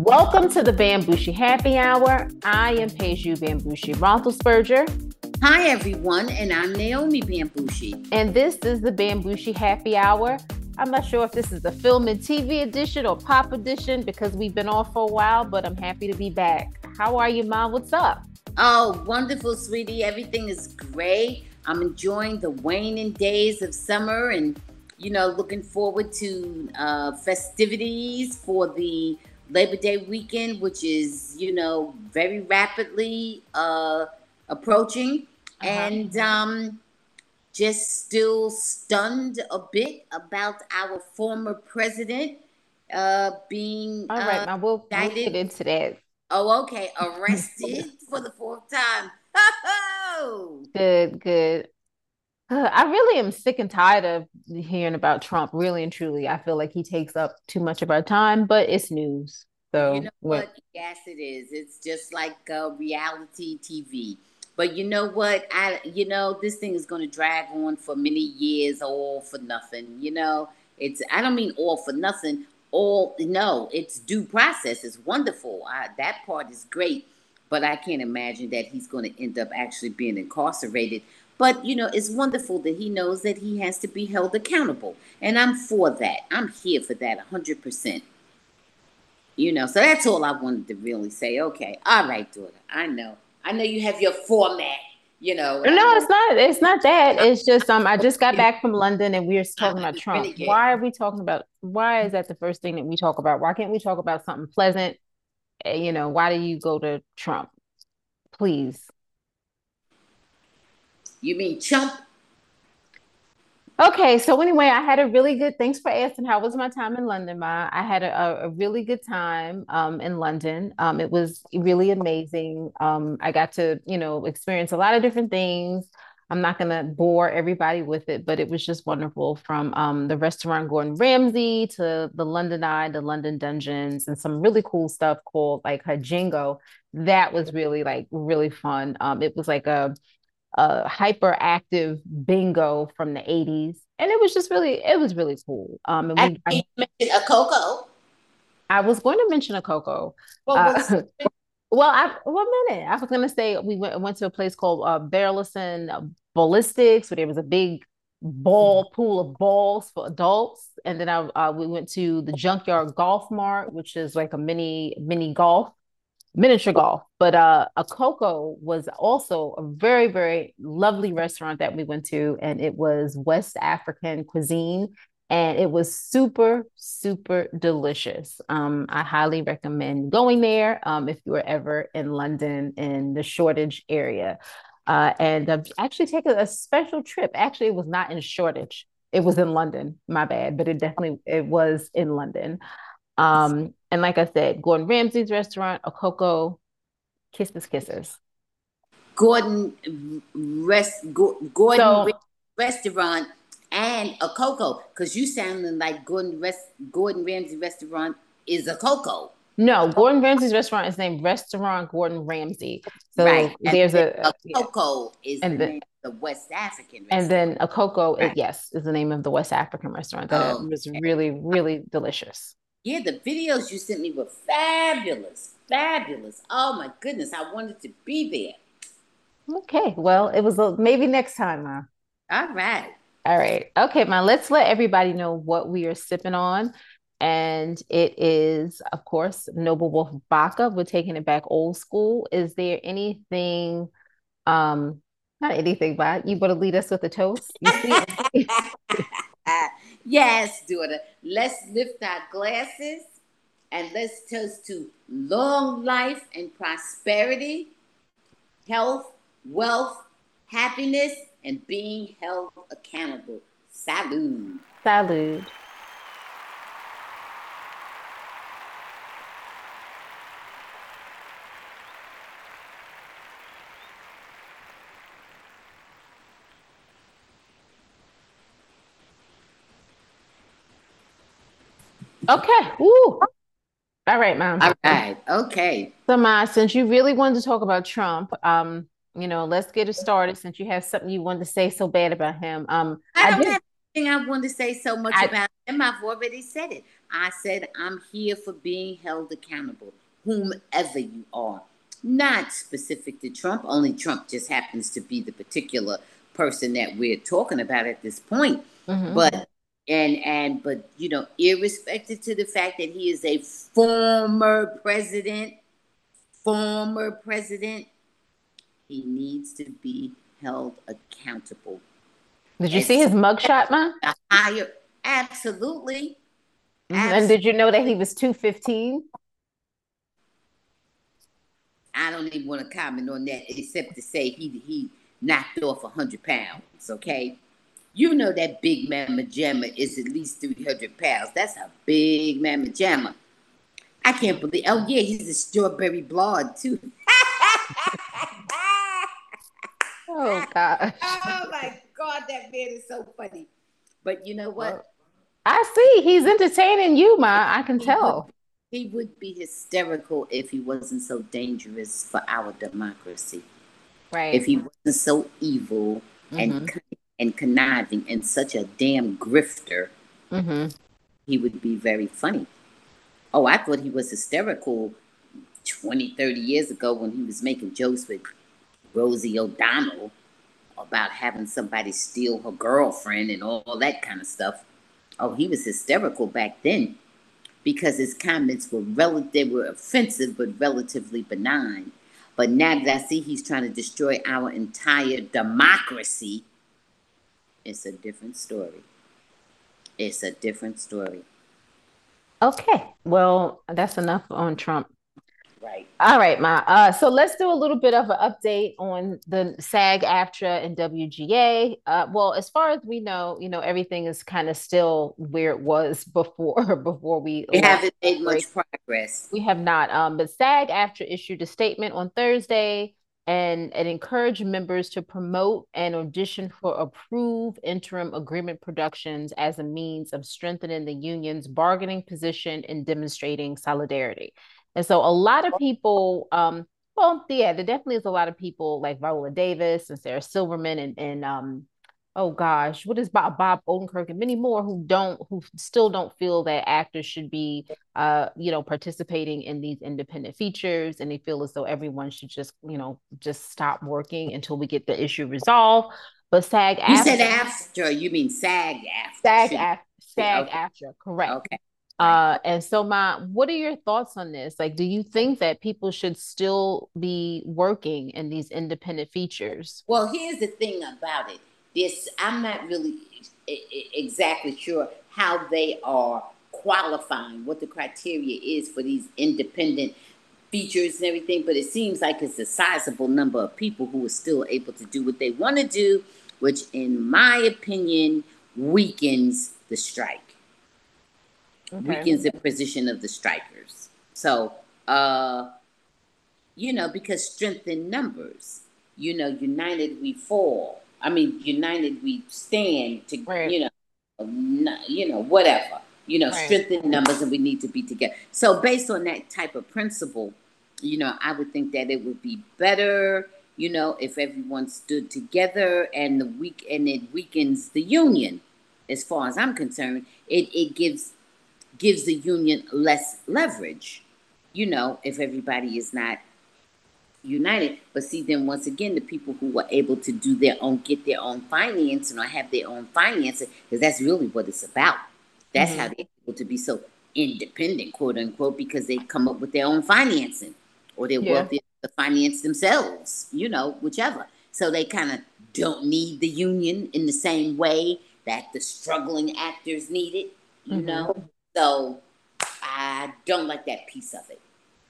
Welcome to the Bambushi Happy Hour. I am Peju Bambushi Roethlisberger. Hi, everyone, and I'm Naomi Bambushi. And this is the Bambushi Happy Hour. I'm not sure if this is a film and TV edition or pop edition because we've been off for a while, but I'm happy to be back. How are you, Mom? What's up? Oh, wonderful, sweetie. Everything is great. I'm enjoying the waning days of summer and, you know, looking forward to uh, festivities for the Labor Day weekend, which is, you know, very rapidly uh, approaching. Uh-huh. And um, just still stunned a bit about our former president uh, being. All right, uh, now we'll, we'll get into that. Oh, okay. Arrested for the fourth time. good, good. Uh, I really am sick and tired of hearing about Trump, really and truly. I feel like he takes up too much of our time, but it's news. So, you know what? what? Yes, it is. It's just like uh, reality TV. But you know what? I, you know, this thing is going to drag on for many years, all for nothing. You know, it's. I don't mean all for nothing. All no, it's due process. It's wonderful. I, that part is great. But I can't imagine that he's going to end up actually being incarcerated but, you know, it's wonderful that he knows that he has to be held accountable. And I'm for that. I'm here for that 100%. You know, so that's all I wanted to really say. Okay. All right, daughter. I know. I know you have your format you know. No, it's not. It's not that. It's just um. I just got back from London, and we are talking about Trump. Why are we talking about? Why is that the first thing that we talk about? Why can't we talk about something pleasant? Eh, you know, why do you go to Trump? Please. You mean chump? Okay, so anyway, I had a really good. Thanks for asking. How was my time in London, Ma? I had a, a really good time um, in London. Um, it was really amazing. Um, I got to, you know, experience a lot of different things. I'm not gonna bore everybody with it, but it was just wonderful. From um, the restaurant Gordon Ramsay to the London Eye, the London Dungeons, and some really cool stuff called like Hijingo. That was really like really fun. Um, it was like a a hyperactive bingo from the 80s. And it was just really, it was really cool. Um, and we, I, mentioned Akoko. I was going to mention Akoko. uh, well, I one minute. I was going to say we went went to a place called uh, Burleson Ballistics, where there was a big ball pool of balls for adults, and then I uh, we went to the Junkyard Golf Mart, which is like a mini mini golf miniature golf. But uh, Akoko was also a very, very lovely restaurant that we went to, and it was West African cuisine, and it was super, super delicious. Um, I highly recommend going there um, if you are ever in London in the Shoreditch area. Uh, and I've actually taken a special trip. Actually, it was not in Shoreditch; it was in London. My bad, but it definitely it was in London. Um, and like I said, Gordon Ramsay's restaurant, Akoko, kisses, kisses. Gordon rest Gordon so, restaurant and Akoko, because you sounding like Gordon rest Gordon Ramsay restaurant is Akoko. No, Gordon Ramsay's restaurant is named Restaurant Gordon Ramsay. So right. there's a, a Coco is and the, the West African restaurant. And then Akoko, right. yes, is the name of the West African restaurant that oh, was okay. really, really delicious. Yeah, the videos you sent me were fabulous, fabulous. Oh my goodness, I wanted to be there. Okay, well, it was a, maybe next time, Ma. All right. All right. Okay, Ma, let's let everybody know what we are sipping on. And it is, of course, Noble Wolf Vodka. We're taking it back old school. Is there anything, um, not anything, but you better lead us with a toast? You see? yes, daughter. Let's lift our glasses and let's toast to long life and prosperity, health, wealth, happiness, and being held accountable. Salud. Salud. Okay. Woo. All right, mom. All right. Okay. So, Ma, since you really wanted to talk about Trump, um, you know, let's get it started. Since you have something you wanted to say so bad about him, um, I don't I have anything I want to say so much I, about him. I've already said it. I said, I'm here for being held accountable, whomever you are. Not specific to Trump, only Trump just happens to be the particular person that we're talking about at this point. Mm-hmm. But and and but you know, irrespective to the fact that he is a former president, former president, he needs to be held accountable. Did you see his mugshot, man? Higher, absolutely. Mm-hmm. And did you know that he was 215? I don't even want to comment on that except to say he he knocked off 100 pounds, okay? You know that big mamma jamma is at least 300 pounds. That's a big mamma jamma. I can't believe, oh yeah, he's a strawberry blonde too. oh gosh. Oh my God, that man is so funny. But you know what? I see. He's entertaining you, Ma. I can he tell. Would, he would be hysterical if he wasn't so dangerous for our democracy. Right. If he wasn't so evil mm-hmm. and and conniving and such a damn grifter, mm-hmm. he would be very funny. Oh, I thought he was hysterical 20, 30 years ago when he was making jokes with Rosie O'Donnell about having somebody steal her girlfriend and all that kind of stuff. Oh, he was hysterical back then because his comments were relative, they were offensive but relatively benign. But now that I see he's trying to destroy our entire democracy, it's a different story. It's a different story. Okay. Well, that's enough on Trump. Right. All right, Ma. Uh, so let's do a little bit of an update on the SAG AFTRA and WGA. Uh, well, as far as we know, you know, everything is kind of still where it was before before we we haven't made much progress. We have not. Um, but SAG AFTRA issued a statement on Thursday and it encouraged members to promote and audition for approved interim agreement productions as a means of strengthening the union's bargaining position and demonstrating solidarity. And so a lot of people, um, well, yeah, there definitely is a lot of people like Viola Davis and Sarah Silverman and and um, oh gosh, what is Bob Bob Odenkirk and many more who don't who still don't feel that actors should be uh, you know, participating in these independent features and they feel as though everyone should just, you know, just stop working until we get the issue resolved. But SAG You said after, you mean SAG after. SAG after SAG okay. after, correct. Okay. Uh, and so, my, what are your thoughts on this? Like, do you think that people should still be working in these independent features? Well, here's the thing about it. This, I'm not really exactly sure how they are qualifying, what the criteria is for these independent features and everything, but it seems like it's a sizable number of people who are still able to do what they want to do, which, in my opinion, weakens the strike okay. weakens the position of the strikers. So, uh, you know, because strength in numbers, you know, united we fall. I mean, united we stand to, right. you know, you know, whatever. You know, right. strength in numbers, and we need to be together. So, based on that type of principle, you know, I would think that it would be better, you know, if everyone stood together and the weak and it weakens the union. As far as I'm concerned, it it gives gives the union less leverage, you know, if everybody is not united. But see, then once again, the people who were able to do their own, get their own financing or have their own financing, because that's really what it's about. That's mm-hmm. how they're able to be so independent, quote unquote, because they come up with their own financing or they're yeah. wealthy to finance themselves, you know, whichever. So they kind of don't need the union in the same way that the struggling actors need it, you mm-hmm. know. So I don't like that piece of it.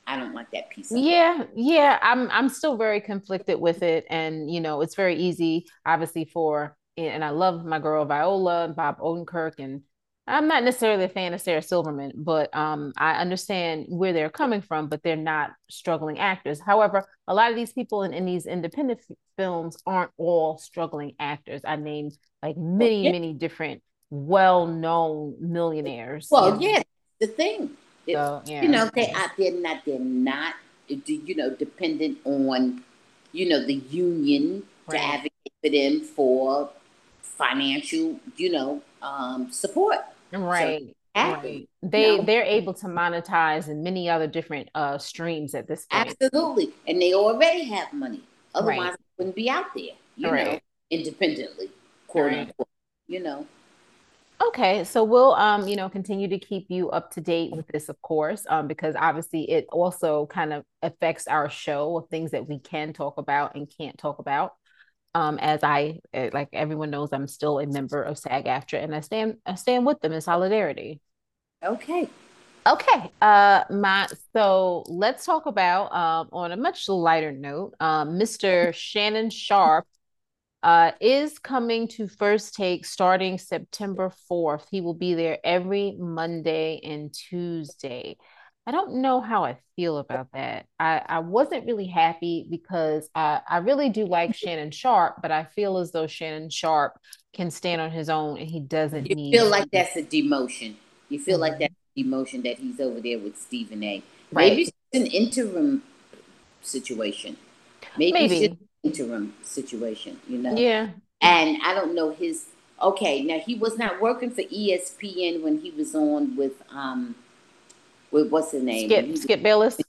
I don't like that piece. yeah, it. yeah. I'm I'm still very conflicted with it, and you know, it's very easy, obviously, for and I love my girl Viola and Bob Odenkirk, and I'm not necessarily a fan of Sarah Silverman, but um, I understand where they're coming from, but they're not struggling actors. However, a lot of these people in, in these independent f- films aren't all struggling actors. I named like many, yeah. many different well-known millionaires. Well, yeah, the thing. So, yeah. You know, they are they're not they're not you know dependent on you know the union right. to advocate for them for financial you know um, support. Right. So Right. They they're able to monetize in many other different uh streams at this point. Absolutely. And they already have money. Otherwise right. wouldn't be out there, you right. know, independently, quote right. unquote. You know. Okay, so we'll um, you know, continue to keep you up to date with this, of course, um, because obviously it also kind of affects our show of things that we can talk about and can't talk about. Um, as I eh, like everyone knows, I'm still a member of SAG-AFTRA, and I stand I stand with them in solidarity. Okay. Okay. Uh, my so let's talk about um on a much lighter note, um, Mr. Shannon Sharpe uh, is coming to First Take starting September 4th. He will be there every Monday and Tuesday. I don't know how I feel about that. I, I wasn't really happy because I, I really do like Shannon Sharpe, but I feel as though Shannon Sharpe can stand on his own and he doesn't you need. feel like that's a demotion. You feel mm-hmm. like that's a demotion that he's over there with Stephen A. Right. Maybe it's an interim situation. Maybe, Maybe. Interim situation, you know? Yeah. And I don't know his okay, now he was not working for ESPN when he was on with um with what's his name? Skip Skip Bayless.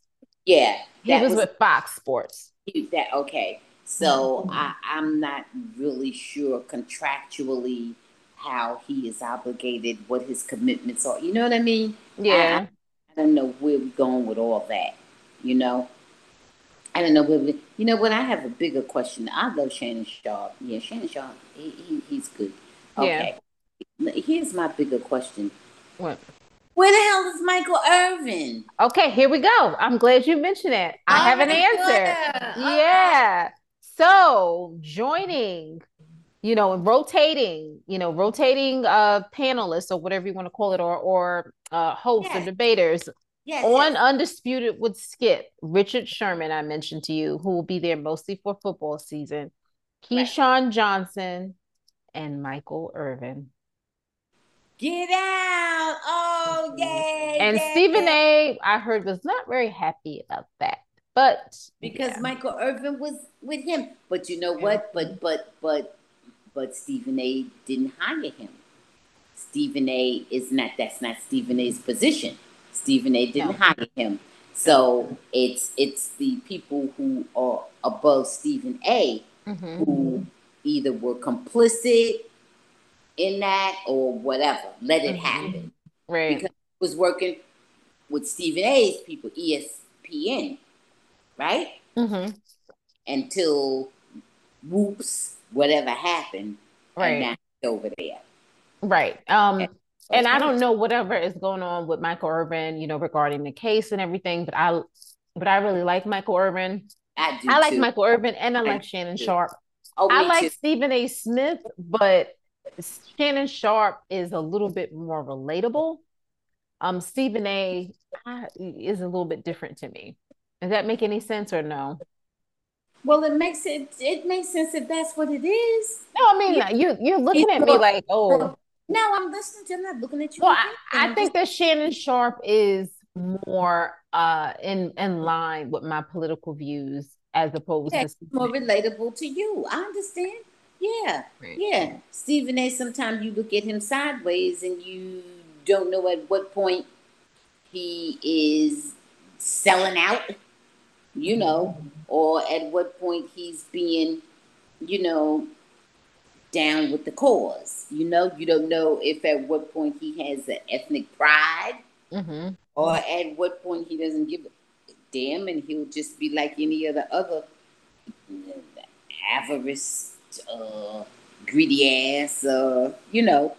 Yeah. He was, was, with Fox Sports. He, that okay. So mm-hmm. I, I'm not really sure contractually how he is obligated, what his commitments are. You know what I mean? Yeah. I, I don't know where we're going with all that. You know? I don't know we, you know what? I have a bigger question. I love Shannon Sharpe. Yeah, Shannon Sharpe, he, he, he's good. Okay. Yeah. Here's my bigger question. What? Where the hell is Michael Irvin? Okay, here we go. I'm glad you mentioned it. I oh, have an answer. Yeah. So joining, you know, rotating, you know, rotating uh panelists or whatever you want to call it, or or uh hosts yes. or debaters. Yes, on yes. Undisputed with Skip, Richard Sherman, I mentioned to you, who will be there mostly for football season, Keyshawn right. Johnson, and Michael Irvin. Get out! Oh, mm-hmm. yay! And yay. Stephen A. I heard was not very happy about that, but because yeah. Michael Irvin was with him. But you know what? But but but but Stephen A. didn't hire him. Stephen A. is not. That's not Stephen A.'s position. Stephen A. didn't no. hire him. So it's it's the people who are above Stephen A. Mm-hmm. who either were complicit in that or whatever. Let it mm-hmm. happen. Right. Because he was working with Stephen A's people, ESPN, right? Mm-hmm. Until whoops, whatever happened. Right. And now he's over there. Right. Um and, and I don't know whatever is going on with Michael Irvin, you know, regarding the case and everything, but I but I really like Michael Irvin. I do. I like too. Michael Irvin and I, I like Shannon Sharpe. Oh, I like too. Stephen A. Smith, but Shannon Sharpe is a little bit more relatable. Um, Stephen A. is a little bit different to me. Does that make any sense or no? Well, it makes it it makes sense if that's what it is. No, I mean you, you you're looking at me like, oh. No, I'm listening to. I'm not looking at you. Well, I, I think that Shannon Sharpe is more uh in in line with my political views as opposed to more relatable to you. I understand. Yeah, right. yeah. Stephen A. Sometimes you look at him sideways and you don't know at what point he is selling out, you know, or at what point he's being, you know, down with the cause. You know, you don't know if at what point he has an ethnic pride, mm-hmm. or at what point he doesn't give a damn, and he'll just be like any other other avarice uh, greedy ass, uh, you know,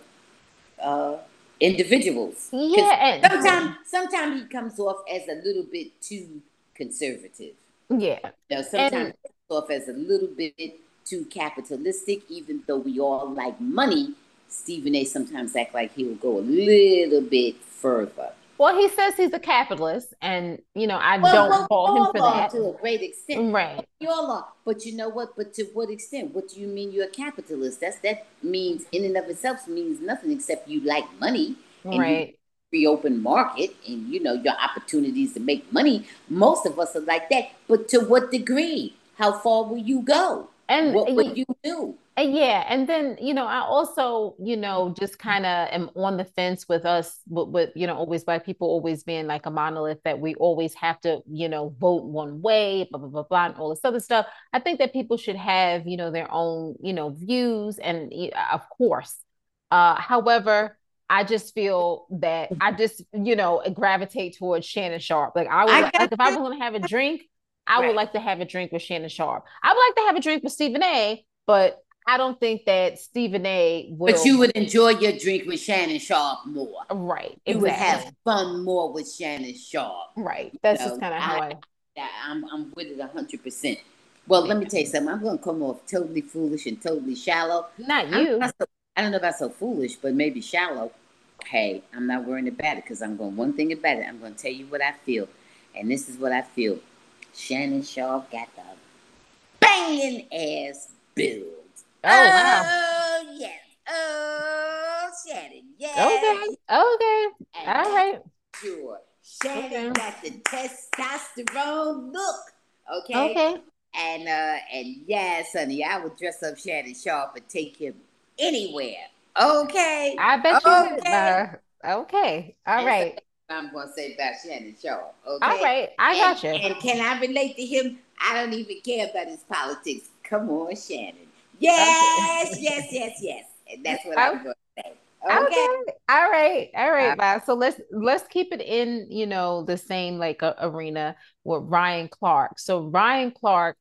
uh, individuals. Yeah. Sometimes, sometimes he comes off as a little bit too conservative. Yeah. You know, sometimes and, he comes off as a little bit too capitalistic, even though we all like money. Stephen A. sometimes act like he'll go a little bit further. Well, he says he's a capitalist, and you know I well, don't well, call him for that to a great extent. Right, you all are, but you know what? But to what extent? What do you mean you're a capitalist? That's that means in and of itself means nothing except you like money, right? free open market, and you know your opportunities to make money. Most of us are like that, but to what degree? How far will you go? And what would you do? And yeah, and then you know, I also you know just kind of am on the fence with us, with, with you know, always black people always being like a monolith that we always have to you know vote one way, blah blah blah blah, and all this other stuff. I think that people should have you know their own you know views, and of course, uh, however. I just feel that I just, you know, gravitate towards Shannon Sharpe. Like I would, I like if I was going to have a drink, I right. would like to have a drink with Shannon Sharpe. I would like to have a drink with Stephen A. But I don't think that Stephen A. Will. But you would enjoy your drink with Shannon Sharpe more. Right. You exactly. would have fun more with Shannon Sharpe. Right. That's just kind of how I. I I'm, I'm with it 100%. Well, yeah. let me tell you something. I'm going to come off totally foolish and totally shallow. Not you. Not so, I don't know about so foolish, but maybe shallow. Hey, I'm not worrying about it because I'm going one thing about it. I'm going to tell you what I feel. And this is what I feel. Shannon Sharpe got the banging ass bill. Oh, wow. Oh, yes. Oh, Shannon. Yes. Okay. Okay. And All right. Sure. Shannon okay. got the testosterone look. Okay. Okay. And uh and yes, honey, I would dress up Shannon Sharpe and take him anywhere. Okay. I bet you okay. would. Uh, okay. All right. I'm gonna say about Shannon Sharpe. Okay. All right. I got and, you. And can I relate to him? I don't even care about his politics. Come on, Shannon. Yes, yes, yes, yes. And that's what I'm going to say. Okay. okay. All right. All right, uh, So let's let's keep it in, you know, the same like uh, arena with Ryan Clark. So Ryan Clark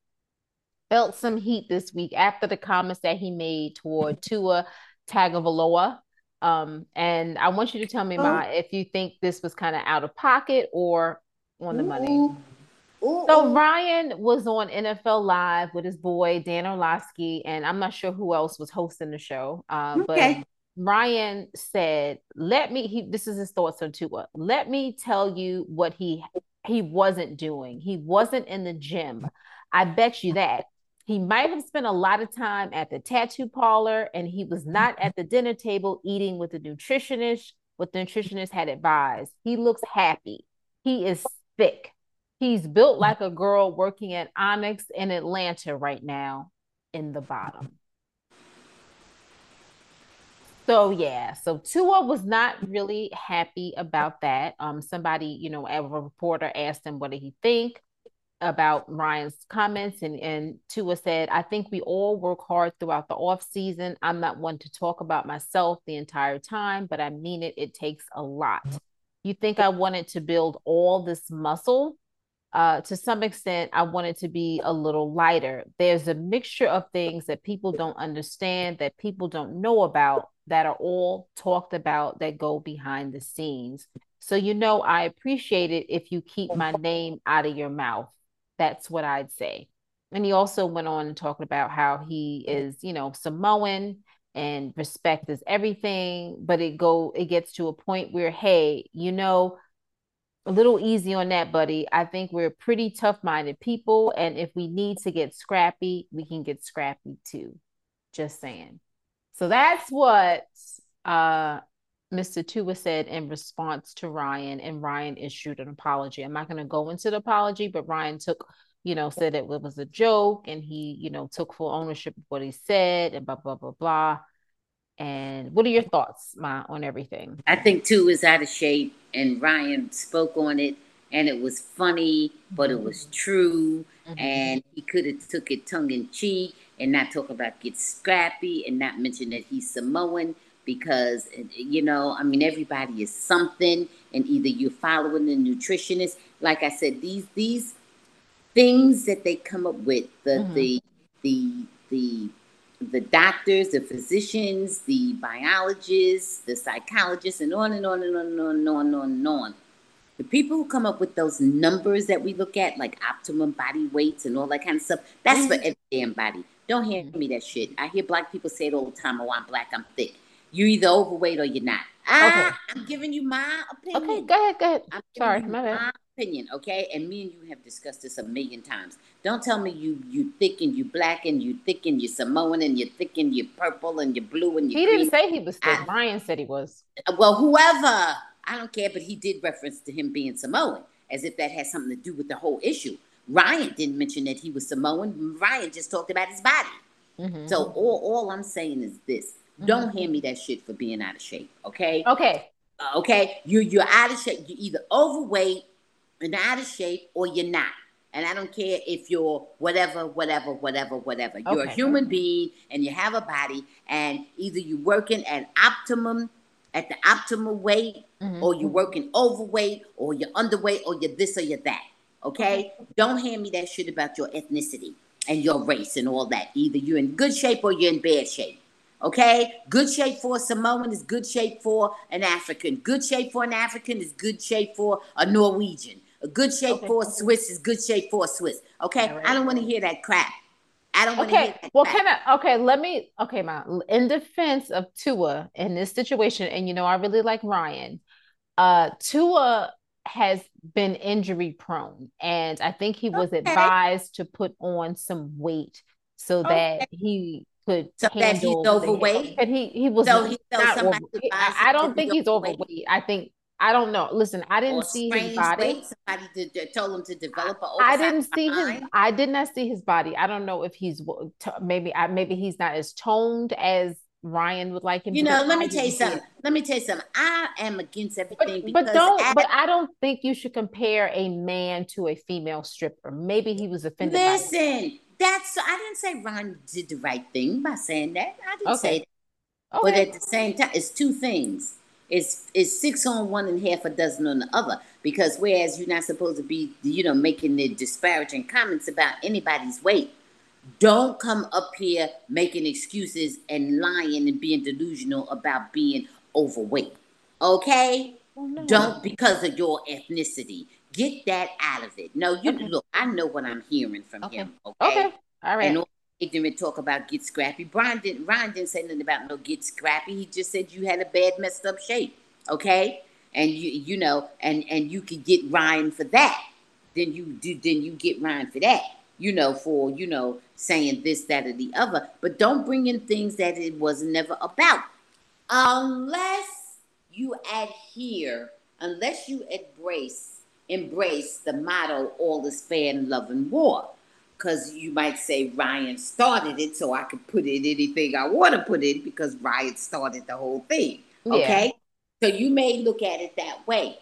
felt some heat this week after the comments that he made toward Tua Tagovailoa. Um, and I want you to tell me, Ma, if you think this was kind of out of pocket or on the money. Ooh, so Ryan was on NFL Live with his boy Dan Orlovsky, and I'm not sure who else was hosting the show. Uh, okay. But Ryan said, "Let me." He, this is his thoughts on Tua. Let me tell you what he he wasn't doing. He wasn't in the gym. I bet you that. He might have spent a lot of time at the tattoo parlor, and he was not at the dinner table eating with the nutritionist. What the nutritionist had advised. He looks happy. He is thick. He's built like a girl working at Onyx in Atlanta right now in the bottom. So yeah, so Tua was not really happy about that. Um, somebody, you know, a reporter asked him what did he think about Ryan's comments, and and Tua said, "I think we all work hard throughout the off season. I'm not one to talk about myself the entire time, but I mean it. It takes a lot. You think I wanted to build all this muscle? uh, to some extent, I wanted to be a little lighter. There's a mixture of things that people don't understand, that people don't know about, that are all talked about that go behind the scenes. So, you know, I appreciate it if you keep my name out of your mouth. That's what I'd say. And he also went on and talked about how he is, you know, Samoan and respect is everything, but it go it gets to a point where, hey, you know, a little easy on that, buddy. I think we're pretty tough minded people. And if we need to get scrappy, we can get scrappy too. Just saying. So that's what uh, Mr. Tua said in response to Ryan, and Ryan issued an apology. I'm not going to go into the apology, but Ryan took, you know, said it was a joke and he, you know, took full ownership of what he said and blah, blah, blah, blah. And what are your thoughts, Ma, on everything? I think Tua is out of shape, and Ryan spoke on it, and it was funny, but it was true, mm-hmm. and he could have took it tongue in cheek and not talk about get scrappy and not mention that he's Samoan because you know, I mean, everybody is something, and either you're following the nutritionist, like I said, these these things that they come up with, the mm-hmm. the the the the doctors, the physicians, the biologists, the psychologists, and on and on and on and on and on and on and on. The people who come up with those numbers that we look at, like optimum body weights and all that kind of stuff, that's mm-hmm. for every damn body. Don't hear me that shit. I hear black people say it all the time. Oh, I'm black, I'm thick. You're either overweight or you're not. Ah, okay. I'm giving you my opinion. Okay, go ahead, go ahead. I'm Sorry, my bad opinion, okay? And me and you have discussed this a million times. Don't tell me you you thick and you black and you thick and you Samoan and you thick and you purple and you blue and you. He green. didn't say he was thick. I, Ryan said he was. Well, whoever. I don't care, but he did reference to him being Samoan, as if that has something to do with the whole issue. Ryan didn't mention that he was Samoan. Ryan just talked about his body. Mm-hmm. So all, all I'm saying is this. Don't hand me that shit for being out of shape. Okay. Okay. Uh, okay. You you're out of shape. You're either overweight and out of shape, or you're not. And I don't care if you're whatever, whatever, whatever, whatever. You're okay. a human being and you have a body, and either you're working at optimum, at the optimal weight, mm-hmm. or you're working overweight, or you're underweight, or you're this or you're that. Okay? Don't hand me that shit about your ethnicity and your race and all that. Either you're in good shape or you're in bad shape. Okay? Good shape for a Samoan is good shape for an African. Good shape for an African is good shape for a Norwegian. A good shape okay. for a Swiss is good shape for a Swiss. Okay? Right. I don't want to hear that crap. I don't want to okay. well, crap. can I? Okay, let me. Okay, ma. In defense of Tua in this situation, and you know, I really like Ryan. Uh, Tua has been injury prone, and I think he was okay. advised to put on some weight so okay. that he could so that he's overweight. He he was so he, so not overweight. I, I don't think he's overweight. overweight. I think I don't know. Listen, I didn't see his body. Weight. Somebody did, told him to develop a. I didn't see his. I did not see his body. I don't know if he's maybe. I maybe he's not as toned as Ryan would like him. You know, let me tell you something. Let me tell you something. I am against everything. But, but don't. I, but I don't think you should compare a man to a female stripper. Maybe he was offended. Listen, that's. I didn't say Ron did the right thing by saying that. I didn't okay. say that. Okay. But at the same time, it's two things. It's it's six on one and half a dozen on the other. Because whereas you're not supposed to be, you know, making the disparaging comments about anybody's weight don't come up here making excuses and lying and being delusional about being overweight. Okay? Oh, no. Don't because of your ethnicity. Get that out of it. No, you okay. look, I know what I'm hearing from okay. him. Okay. Okay. All right. And all ignorant talk about get scrappy. Brian didn't Ryan didn't say nothing about no get scrappy. He just said you had a bad messed up shape. Okay? And you you know, and and you could get Ryan for that. Then you do then you get Ryan for that you know, for, you know, saying this, that, or the other. But don't bring in things that it was never about. Unless you adhere, unless you embrace, embrace the motto, all is fair in love and war. Because you might say Ryan started it, so I could put in anything I want to put in because Ryan started the whole thing. Okay? Yeah. So you may look at it that way.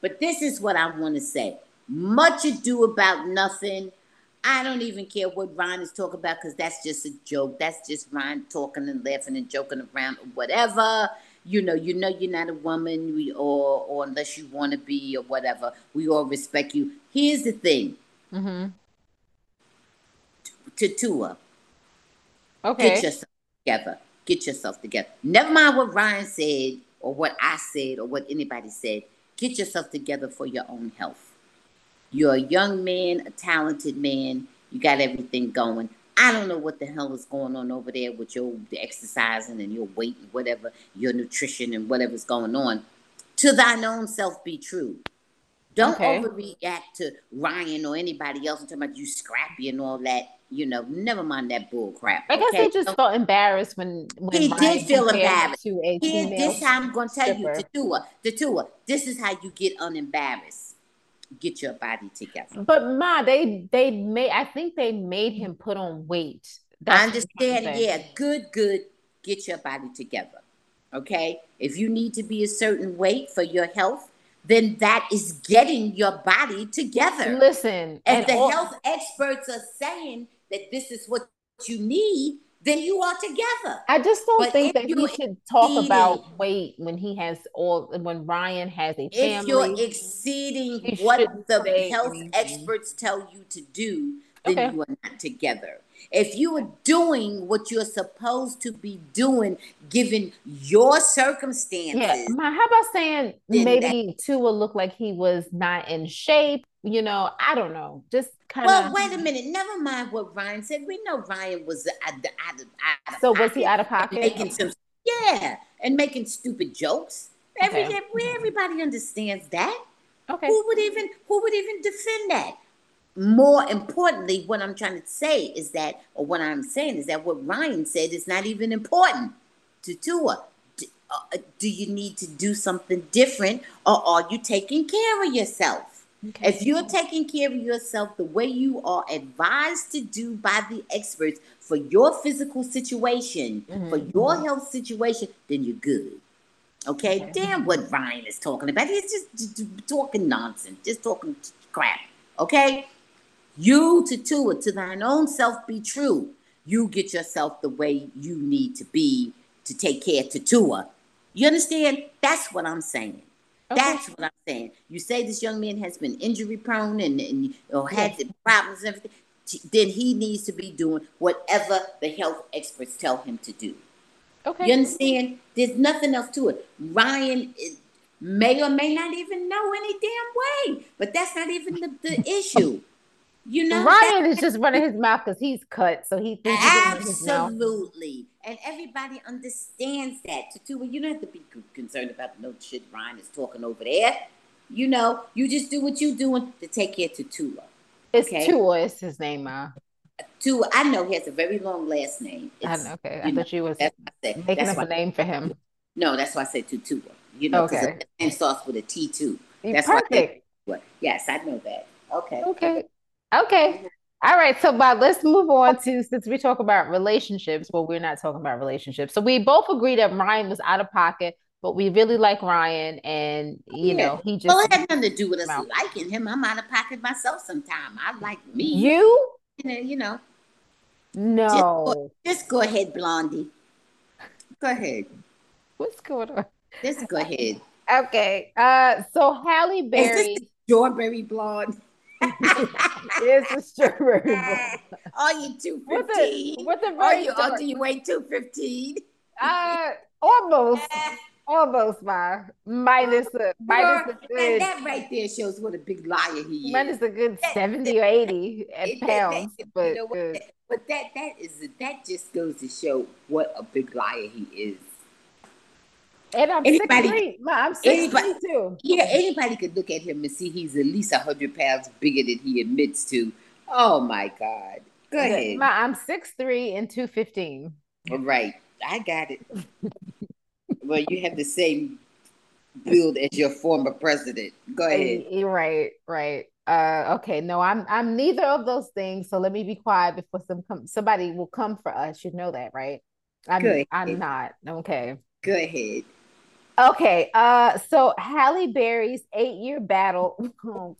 But this is what I want to say. Much ado about nothing I don't even care what Ron is talking about because that's just a joke. That's just Ron talking and laughing and joking around or whatever. You know, you know you're not a woman, we or or unless you want to be or whatever. We all respect you. Here's the thing. Mm-hmm. Tua. Okay. Get yourself together. Get yourself together. Never mind what Ryan said or what I said or what anybody said. Get yourself together for your own health. You're a young man, a talented man. You got everything going. I don't know what the hell is going on over there with your exercising and your weight and whatever, your nutrition and whatever's going on. To thine own self be true. Don't okay. overreact to Ryan or anybody else and talking about you scrappy and all that. You know, never mind that bull crap. I guess okay? he just so, felt embarrassed when, when he Ryan did feel embarrassed. To a Here, this how I'm gonna tell stripper. you, Tatua, Tatua, this is how you get unembarrassed get your body together. But ma, they they made I think they made him put on weight. That's I understand. Yeah, good, good. Get your body together. Okay. If you need to be a certain weight for your health, then that is getting your body together. Listen, and the all- health experts are saying that this is what you need, then you are together. I just don't but think that he should talk about weight when he has all when Ryan has a family. If you're exceeding what the health anything. experts tell you to do, then okay. you are not together. If you are doing what you're supposed to be doing, given your circumstances. Yeah, how about saying maybe that, Tua look like he was not in shape? You know, I don't know. Just kind of. Well, wait a minute. Never mind what Ryan said. We know Ryan was out, of, out, of So was he out of pocket? Making some, yeah, and making stupid jokes. Every, okay. everybody understands that. Okay. Who would even who would even defend that? more importantly, what I'm trying to say is that, or what I'm saying is that what Ryan said is not even important to Tua. Do, uh, do you need to do something different, or are you taking care of yourself? Okay. If you're taking care of yourself the way you are advised to do by the experts for your physical situation, mm-hmm. for your mm-hmm. health situation, then you're good. Okay? okay? Damn what Ryan is talking about. He's just, just talking nonsense, just talking crap. Okay? You to to it, to thine own self be true. You get yourself the way you need to be to take care to Tua. You understand? That's what I'm saying. Okay. That's what I'm saying. You say this young man has been injury prone and, and or had yes. problems and everything. Then he needs to be doing whatever the health experts tell him to do. Okay. You understand? There's nothing else to it. Ryan may or may not even know any damn way, but that's not even the, the issue. You know, Ryan is just running his mouth because he's cut, so he thinks absolutely, and everybody understands that too. Well, you don't have to be concerned about no shit Ryan is talking over there. You know, you just do what you're doing to take care to Tua. It's okay? Tua. It's his name, Ma. Tua. I know he has a very long last name. It's, I know, okay, I thought you was making that's up a name for him. No, that's why I said Tua. You know, because okay. the name starts with a T too. That's Perfect. why. I yes, I know that. Okay. Okay. Okay. All right. So, Bob, let's move on to since we talk about relationships. Well, we're not talking about relationships. So we both agree that Ryan was out of pocket, but we really like Ryan, and you yeah. know, he just well, it had nothing to do with us out. liking him. I'm out of pocket myself sometime. I like me. You? You know. No. Just go, just go ahead, Blondie. Go ahead. What's going on? Just go ahead. Okay. Uh, so Halle Berry, strawberry blonde. it's a strawberry. Are you two fifteen? What the Are you? Or do you weigh two fifteen? Uh, almost. Almost my minus the minus the good. That, right there shows what a big liar he is. Minus a good seventy or eighty pounds, that, but you know what, but that that is that just goes to show what a big liar he is. And I'm anybody, six three. I'm six anybody, three too. Yeah, anybody could look at him and see he's at least hundred pounds bigger than he admits to. Oh my God. Go ahead. Ma, I'm six three and two fifteen. Right. I got it. well, you have the same build as your former president. Go ahead. Right, right. Uh, okay, no, I'm I'm neither of those things. So let me be quiet before some come, somebody will come for us. You know that, right? I'm. I'm not okay. Go ahead. Okay, uh, so Halle Berry's eight-year battle.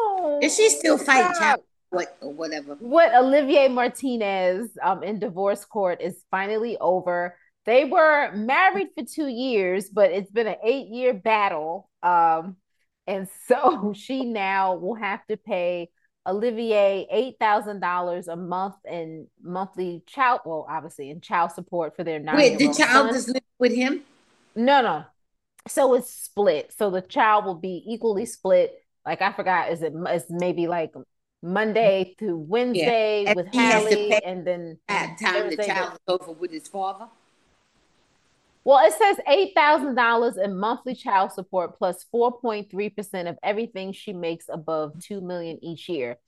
Oh, Is she still fighting child what or whatever? What Olivier Martinez um in divorce court is finally over. They were married for two years, but it's been an eight-year battle. Um, and so she now will have to pay Olivier eight thousand dollars a month in monthly child, well, obviously in child support for their nine. Wait, the child son. is living with him. No, no. So it's split. So the child will be equally split. Like I forgot, is it? It's maybe like Monday to Wednesday yeah. with Halle, and then at time the child is over with his father. Well, it says eight thousand dollars in monthly child support plus four point three percent of everything she makes above two million each year.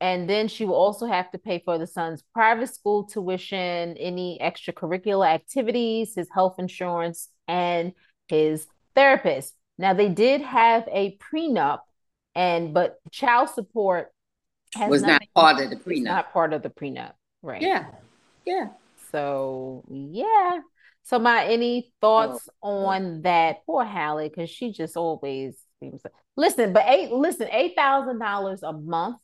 And then she will also have to pay for the son's private school tuition, any extracurricular activities, his health insurance, and his therapist. Now they did have a prenup, and but child support was not part of the prenup. Not part of the prenup, right? Yeah, yeah. So yeah. So my any thoughts oh. on that? Poor Halle, because she just always seems. Like, listen, but eight. Listen, eight thousand dollars a month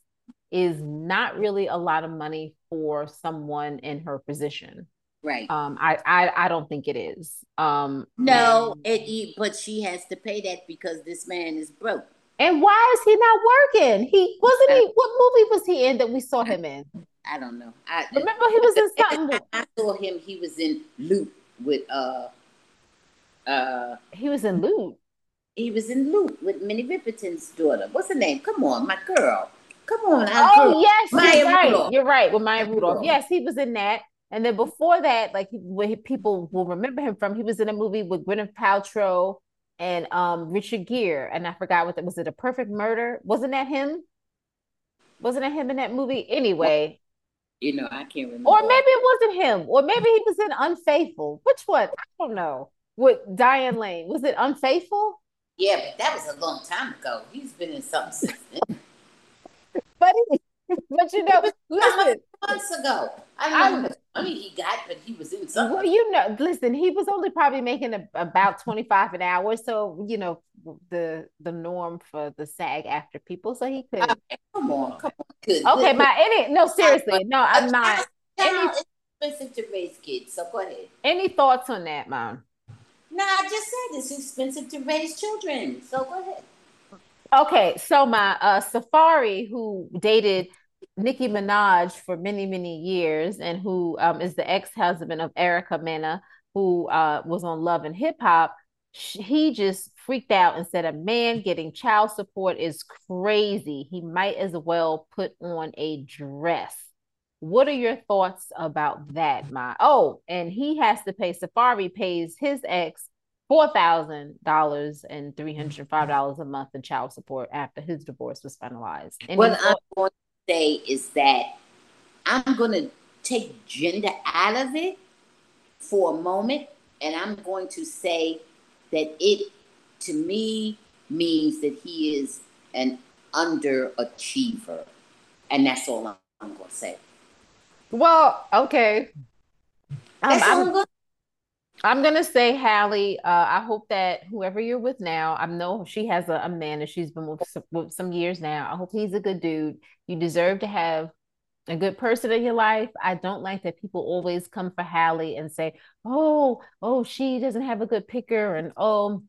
is not really a lot of money for someone in her position. Right. Um, I, I I don't think it is. Um, no, and, it but she has to pay that because this man is broke. And why is he not working? He wasn't he. What movie was he in that we saw him in? I don't know. I remember he was in something. I, I saw him. He was in Loot with uh uh. He was in Loot. He was in Loot with Minnie Riperton's daughter. What's her name? Come on, my girl. Come on. Oh yes, Maya you're right. Rudolph. You're right with Maya Rudolph. Yes, he was in that. And then before that, like where people will remember him from, he was in a movie with Gwyneth Paltrow and um, Richard Gere, and I forgot what that was. It a Perfect Murder? Wasn't that him? Wasn't that him in that movie? Anyway, you know, I can't remember. Or maybe it wasn't him, or maybe he was in Unfaithful. Which one? I don't know. With Diane Lane, was it Unfaithful? Yeah, but that was a long time ago. He's been in something since then. but he, but you know, listen, months ago. I don't know how much money he got, but he was in something. Well, you know, listen, he was only probably making a, about 25 an hour. So, you know, the the norm for the SAG after people. So he could uh, come on, come on. Good, okay, good. my any no, seriously, no, I'm not. Any, expensive to raise kids. So go ahead. Any thoughts on that, mom? No, I just said it's expensive to raise children. So go ahead. Okay, so my uh Safaree, who dated Nicki Minaj for many, many years, and who um, is the ex-husband of Erica Mena, who uh, was on Love and Hip Hop, he just freaked out and said a man getting child support is crazy. He might as well put on a dress. What are your thoughts about that, my? Oh, and he has to pay. Safaree pays his ex four thousand dollars and three hundred five dollars a month in child support after his divorce was finalized. And what I'm going to say is that I'm going to take gender out of it for a moment, and I'm going to say that it, to me, means that he is an underachiever, and that's all I'm, I'm going to say. Well, okay. That's I'm, I'm, I'm gonna say Halle. Uh, I hope that whoever you're with now, I know she has a, a man and she's been with some, with some years now. I hope he's a good dude. You deserve to have a good person in your life. I don't like that people always come for Halle and say, "Oh, oh, she doesn't have a good picker," and "Oh,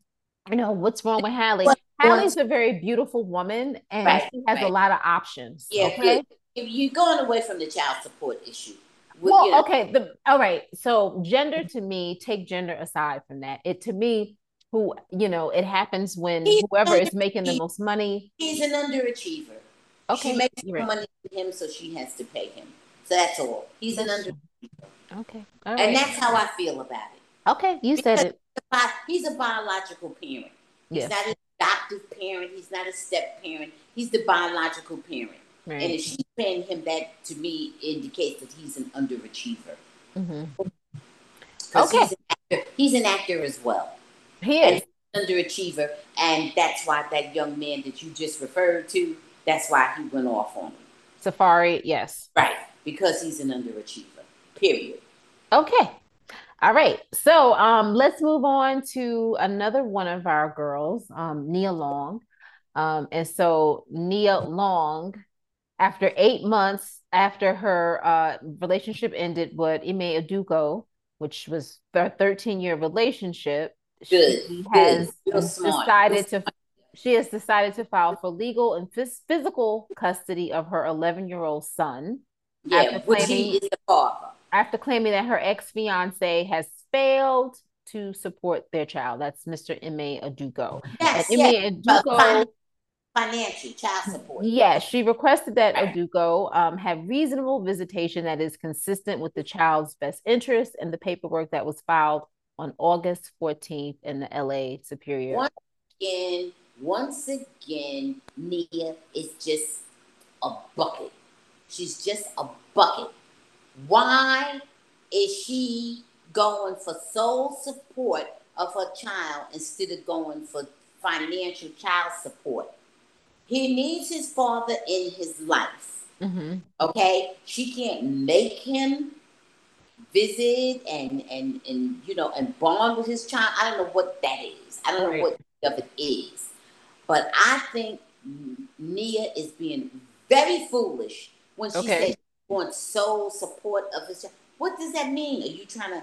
you know what's wrong with Halle." Well, Halle's a very beautiful woman, and right, she has right. a lot of options. Yeah, okay? you're going away from the child support issue well, you know. okay. The all right. So gender to me, take gender aside from that. It to me, who you know, it happens when he's whoever is making the most money. He's an underachiever. Okay, she makes more right. money than him, so she has to pay him. So that's all. He's an underachiever. Okay, and that's how I feel about it. Okay, you because said it. He's a biological parent. He's yes. not an adoptive parent. He's not a step parent. He's the biological parent. Right. And if she's paying him that, to me, indicates that he's an underachiever. Mm-hmm. Okay. He's an, actor, he's an actor as well. He is. And underachiever. And that's why that young man that you just referred to, that's why he went off on him. Safaree, yes. Right. Because he's an underachiever. Period. Okay. All right. So um, let's move on to another one of our girls, um, Nia Long. Um, and so Nia Long after eight months after her uh, relationship ended with Ime Udoka, which was their 13 year relationship, Good. she has Good. decided to she has decided to file for legal and phys- physical custody of her 11 year old son. Yeah, after claiming, he is the father. After claiming that her ex fiance has failed to support their child. That's Mr. Ime Udoka. Yes, and yes. Udoka financial child support. Yes, she requested that Udoka um, have reasonable visitation that is consistent with the child's best interest and the paperwork that was filed on August 14th in the LA Superior. Once again, once again, Nia is just a bucket. She's just a bucket. Why is she going for sole support of her child instead of going for financial child support? He needs his father in his life. Mm-hmm. Okay, she can't make him visit and and and you know and bond with his child. I don't know what that is. I don't right. know what of it is, but I think Nia is being very foolish when she okay. says she wants sole support of his child. What does that mean? Are you trying to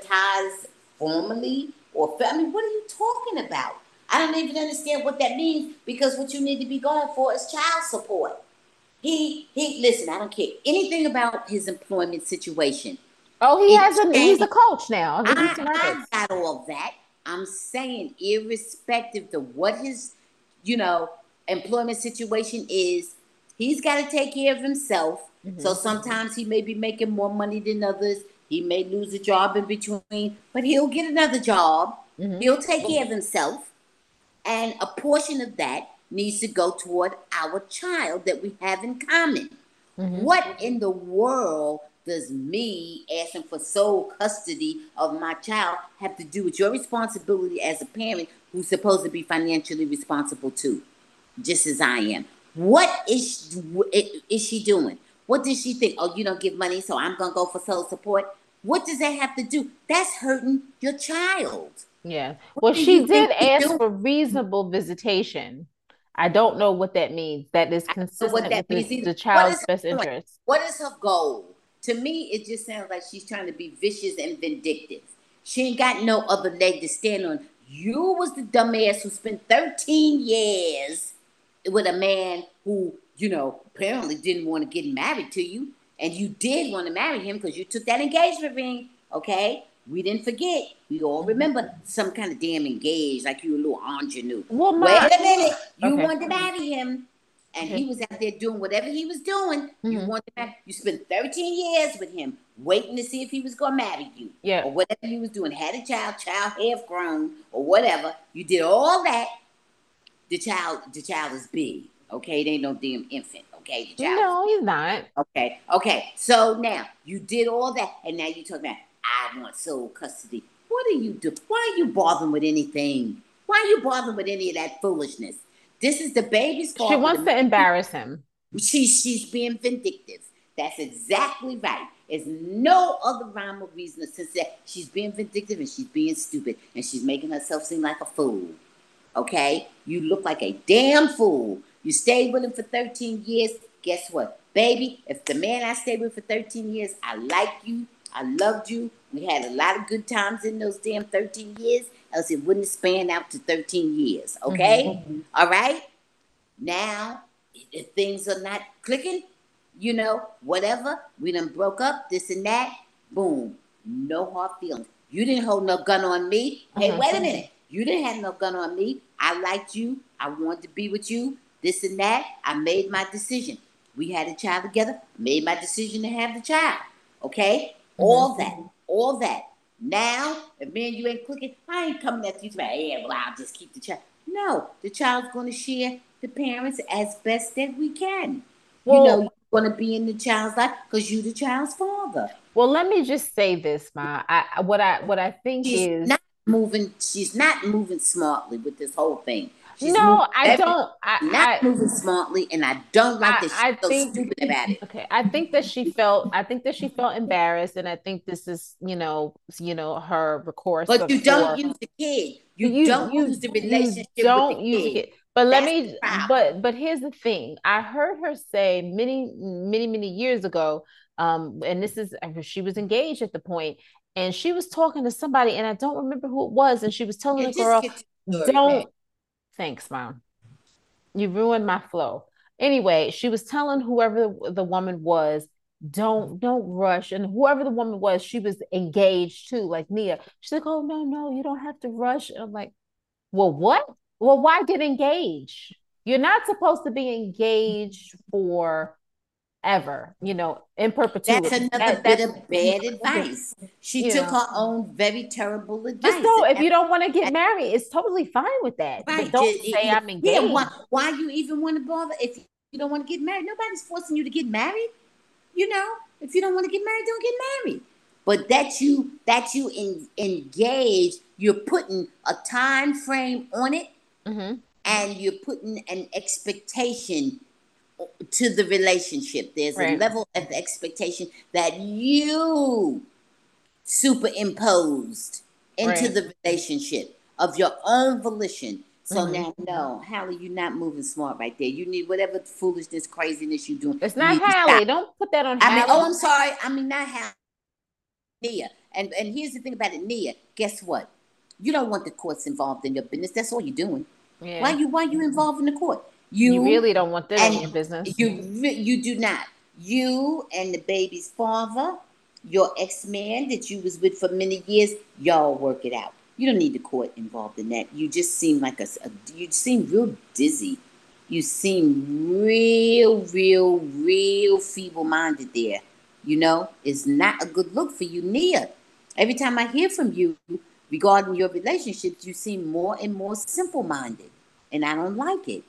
ties formally or I mean, what are you talking about? I don't even understand what that means because what you need to be going for is child support. He he listen, I don't care anything about his employment situation. Oh, he has a he's a coach now. I, I got all that. I'm saying, irrespective to what his, you know, employment situation is, he's got to take care of himself. Mm-hmm. So sometimes he may be making more money than others. He may lose a job in between, but he'll get another job. Mm-hmm. He'll take care of himself. And a portion of that needs to go toward our child that we have in common. Mm-hmm. What in the world does me asking for sole custody of my child have to do with your responsibility as a parent who's supposed to be financially responsible too? Just as I am. What is she, is she doing? What does she think? Oh, you don't give money, so I'm gonna go for sole support. What does that have to do? That's hurting your child. Yeah. Well, she did ask for reasonable visitation. I don't know what that means. That is consistent that with the, the child's best point? interest. What is her goal? To me, it just sounds like she's trying to be vicious and vindictive. She ain't got no other leg to stand on. You was the dumbass who spent 13 years with a man who, you know, apparently didn't want to get married to you. And you did want to marry him because you took that engagement ring. Okay. We didn't forget. We all remember some kind of damn engaged, like you a little ingenue. Well, Wait a minute. You okay. wanted to marry him. And he was out there doing whatever he was doing. Mm-hmm. You wanted to you spent 13 years with him, waiting to see if he was gonna marry you. Yeah. Or whatever he was doing. Had a child, child half grown, or whatever. You did all that. The child, the child is big. Okay, it ain't no damn infant. Okay, the child. No, he's not. Okay, okay. So now you did all that, and now you talking about I want sole custody. What are you doing? Why are you bothering with anything? Why are you bothering with any of that foolishness? This is the baby's fault. She wants to embarrass him. She's she's being vindictive. That's exactly right. There's no other rhyme or reason since that she's being vindictive and she's being stupid and she's making herself seem like a fool. Okay? You look like a damn fool. You stayed with him for 13 years. Guess what? Baby, if the man I stayed with for 13 years, I like you, I loved you. We had a lot of good times in those damn 13 years, else it wouldn't span out to 13 years. Okay? Mm-hmm. All right? Now, if things are not clicking, you know, whatever, we done broke up, this and that, boom, no hard feelings. You didn't hold no gun on me. Hey, mm-hmm. wait a minute. You didn't have no gun on me. I liked you. I wanted to be with you. This and that. I made my decision. We had a child together. Made my decision to have the child. Okay? All mm-hmm. that, all that. Now, if me and you ain't clicking, I ain't coming at you to say, yeah, well, I'll just keep the child. No, the child's going to share the parents as best that we can. Well, you know, you're going to be in the child's life because you're the child's father. Well, let me just say this, Ma. I, what I what I think she's is not moving. She's not moving smartly with this whole thing. She's no, I don't. I, not I, moving smartly, and I don't like that I so think, stupid about it. Okay, I think that she felt. I think that she felt embarrassed, and I think this is, you know, you know, her recourse. But you don't use the kid. You, you don't you, use the relationship. You don't use the kid. But That's let me. But but here's the thing. I heard her say many many many years ago. Um, and this is she was engaged at the point, and she was talking to somebody, and I don't remember who it was, and she was telling the girl, "Don't." Thanks, mom. You ruined my flow. Anyway, she was telling whoever the, the woman was, don't don't rush. And whoever the woman was, she was engaged too, like Nia. She's like, oh no, no, you don't have to rush. And I'm like, well, what? Well, why get engaged? You're not supposed to be engaged for ever, you know, in perpetuity. That's another that, bit of bad advice. She took know. her own very terrible advice. Just know if you don't want to get married, it's totally fine with that. Right. But don't say it, I'm engaged. Yeah, why, why you even want to bother if you don't want to get married? Nobody's forcing you to get married. You know, if you don't want to get married, don't get married. But that you that you in, engage, you're putting a time frame on it, mm-hmm. and you're putting an expectation to the relationship. There's right. a level of expectation that you superimposed into right. the relationship of your own volition. So mm-hmm. now, no, Halle, you're not moving smart right there. You need whatever foolishness, craziness you're doing. It's not Halle. Don't put that on. I mean, oh, I'm sorry. I mean, not Halle. Nia. And and here's the thing about it, Nia. Guess what? You don't want the courts involved in your business. That's all you're doing. Yeah. Why you why you involved in the court? You, you really don't want that in your business. You you do not. You and the baby's father, your ex man that you was with for many years, y'all work it out. You don't need the court involved in that. You just seem like a, a you seem real dizzy. You seem real, real, real feeble minded there. You know, it's not a good look for you, Nia. Every time I hear from you regarding your relationships, you seem more and more simple minded, and I don't like it.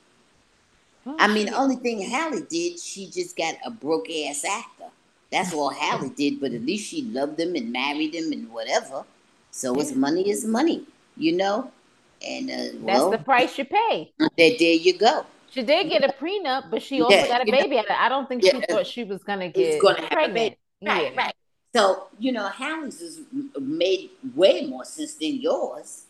Oh, I mean, the only thing Halle did, she just got a broke ass actor. That's all Halle did, but at least she loved him and married him and whatever. So it's money is money, you know? And uh, that's well, the price you pay. There, there you go. She did get a prenup, but she also yeah, got a baby. Know, I don't think yeah, she thought she was gonna get gonna pregnant. Right, yeah. right. So you know, Halle's has made way more sense than yours.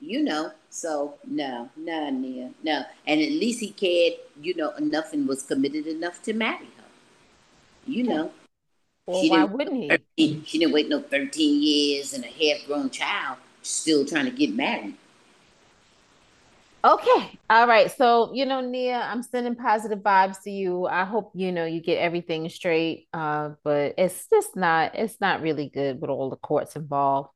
You know, so no, no, Nia, no. And at least he cared, you know, enough and was committed enough to marry her. You know. Well, she why wouldn't he? 13, she didn't wait no 13 years and a half grown child still trying to get married. Okay. All right. So, you know, Nia, I'm sending positive vibes to you. I hope, you know, you get everything straight. Uh, but it's just not, it's not really good with all the courts involved.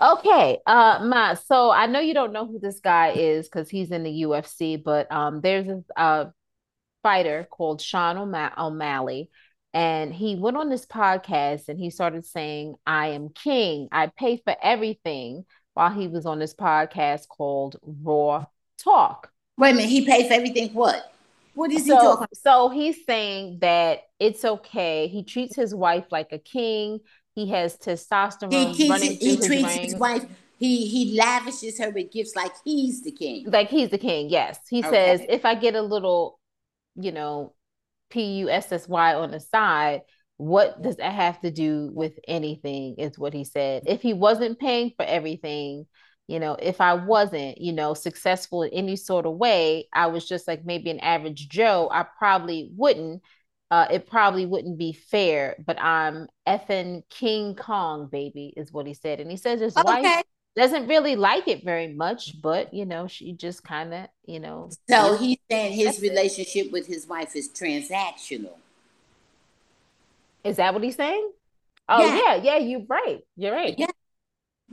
Okay. Uh, Ma, so I know you don't know who this guy is because he's in the UFC, but um, there's a, a fighter called Sean O'Malley. And he went on this podcast and he started saying, I am king. I pay for everything while he was on this podcast called Raw Talk. Wait a minute, he paid for everything. What? What is so, he talking? So he's saying that it's okay. He treats his wife like a king. He has testosterone he running through he his treats his wife. He he lavishes her with gifts like he's the king. Like he's the king. Yes, he okay. says if I get a little, you know, P U S S Y on the side, what does that have to do with anything is what he said if he wasn't paying for everything you know if i wasn't you know successful in any sort of way i was just like maybe an average joe i probably wouldn't uh, it probably wouldn't be fair but i'm effing king kong baby is what he said and he says his okay. wife doesn't really like it very much but you know she just kind of you know so he's saying his relationship it. with his wife is transactional is that what he's saying? Oh yeah, yeah, yeah you're right. You're right. Yeah.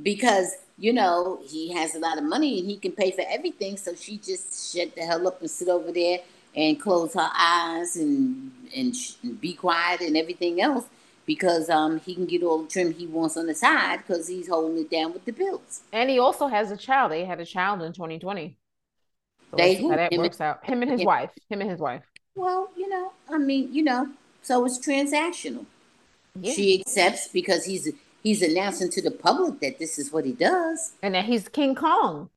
Because, you know, he has a lot of money and he can pay for everything. So she just shut the hell up and sit over there and close her eyes and and, sh- and be quiet and everything else because um he can get all the trim he wants on the side because he's holding it down with the bills. And he also has a child. They had a child in 2020. So they how that works and, out. Him and his wife. Him and his wife. Well, you know, I mean, you know, so it's transactional. Yeah. She accepts because he's he's announcing to the public that this is what he does. And that he's King Kong.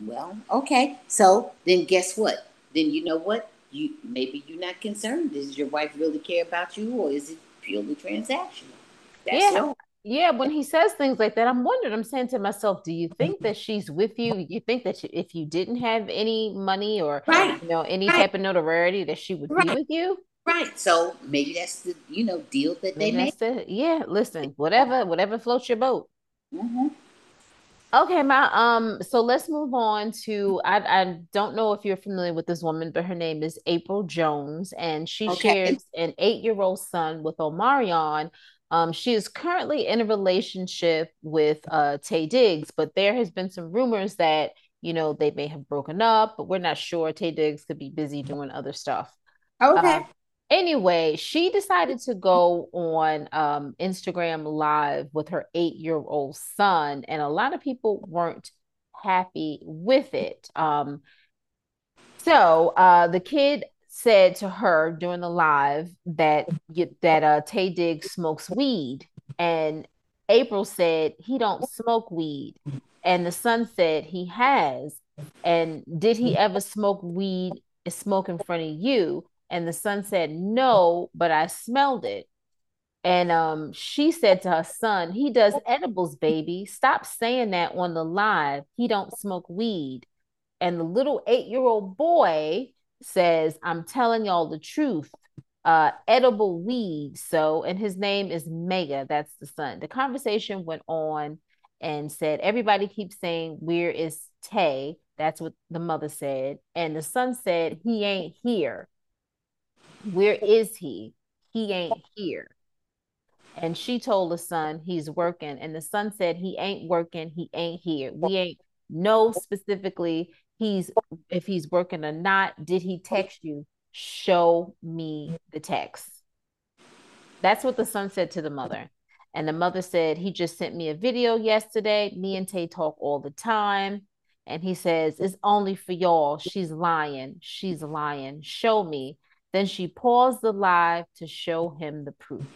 Well, okay. So then guess what? Then you know what? You maybe you're not concerned. Does your wife really care about you or is it purely transactional? That's yeah. Yeah, when he says things like that, I'm wondering, I'm saying to myself, do you think that she's with you? You think that if you didn't have any money or right. you know any right. type of notoriety that she would right. be with you? Right. So maybe that's the you know deal that they make. The, yeah. Listen, whatever, whatever floats your boat. Mm-hmm. Okay, my um. So let's move on to I. I don't know if you're familiar with this woman, but her name is Apryl Jones, and she okay. shares an eight-year-old son with Omarion. Um, she is currently in a relationship with uh Taye Diggs, but there has been some rumors that you know they may have broken up, but we're not sure. Taye Diggs could be busy doing other stuff. Okay. Uh, anyway, she decided to go on um, Instagram Live with her eight year old son, and a lot of people weren't happy with it. Um, so uh, the kid said to her during the live that that uh, Taye Diggs smokes weed, and Apryl said he don't smoke weed, and the son said he has. And did he ever smoke weed? Smoke in front of you? And the son said, No, but I smelled it. And um, she said to her son, He does edibles, baby. Stop saying that on the live. He don't smoke weed. And the little eight-year-old boy says, I'm telling y'all the truth. Uh, edible weed. So, and his name is Mega. That's the son. The conversation went on and said, Everybody keeps saying, Where is Taye? That's what the mother said. And the son said, He ain't here. Where is he? He ain't here. And she told the son he's working. And the son said he ain't working, he ain't here. We ain't know specifically he's if he's working or not. Did he text you? Show me the text. That's what the son said to the mother. And the mother said, He just sent me a video yesterday. Me and Taye talk all the time. And he says, It's only for y'all. She's lying. She's lying. Show me. Then she paused the live to show him the proof.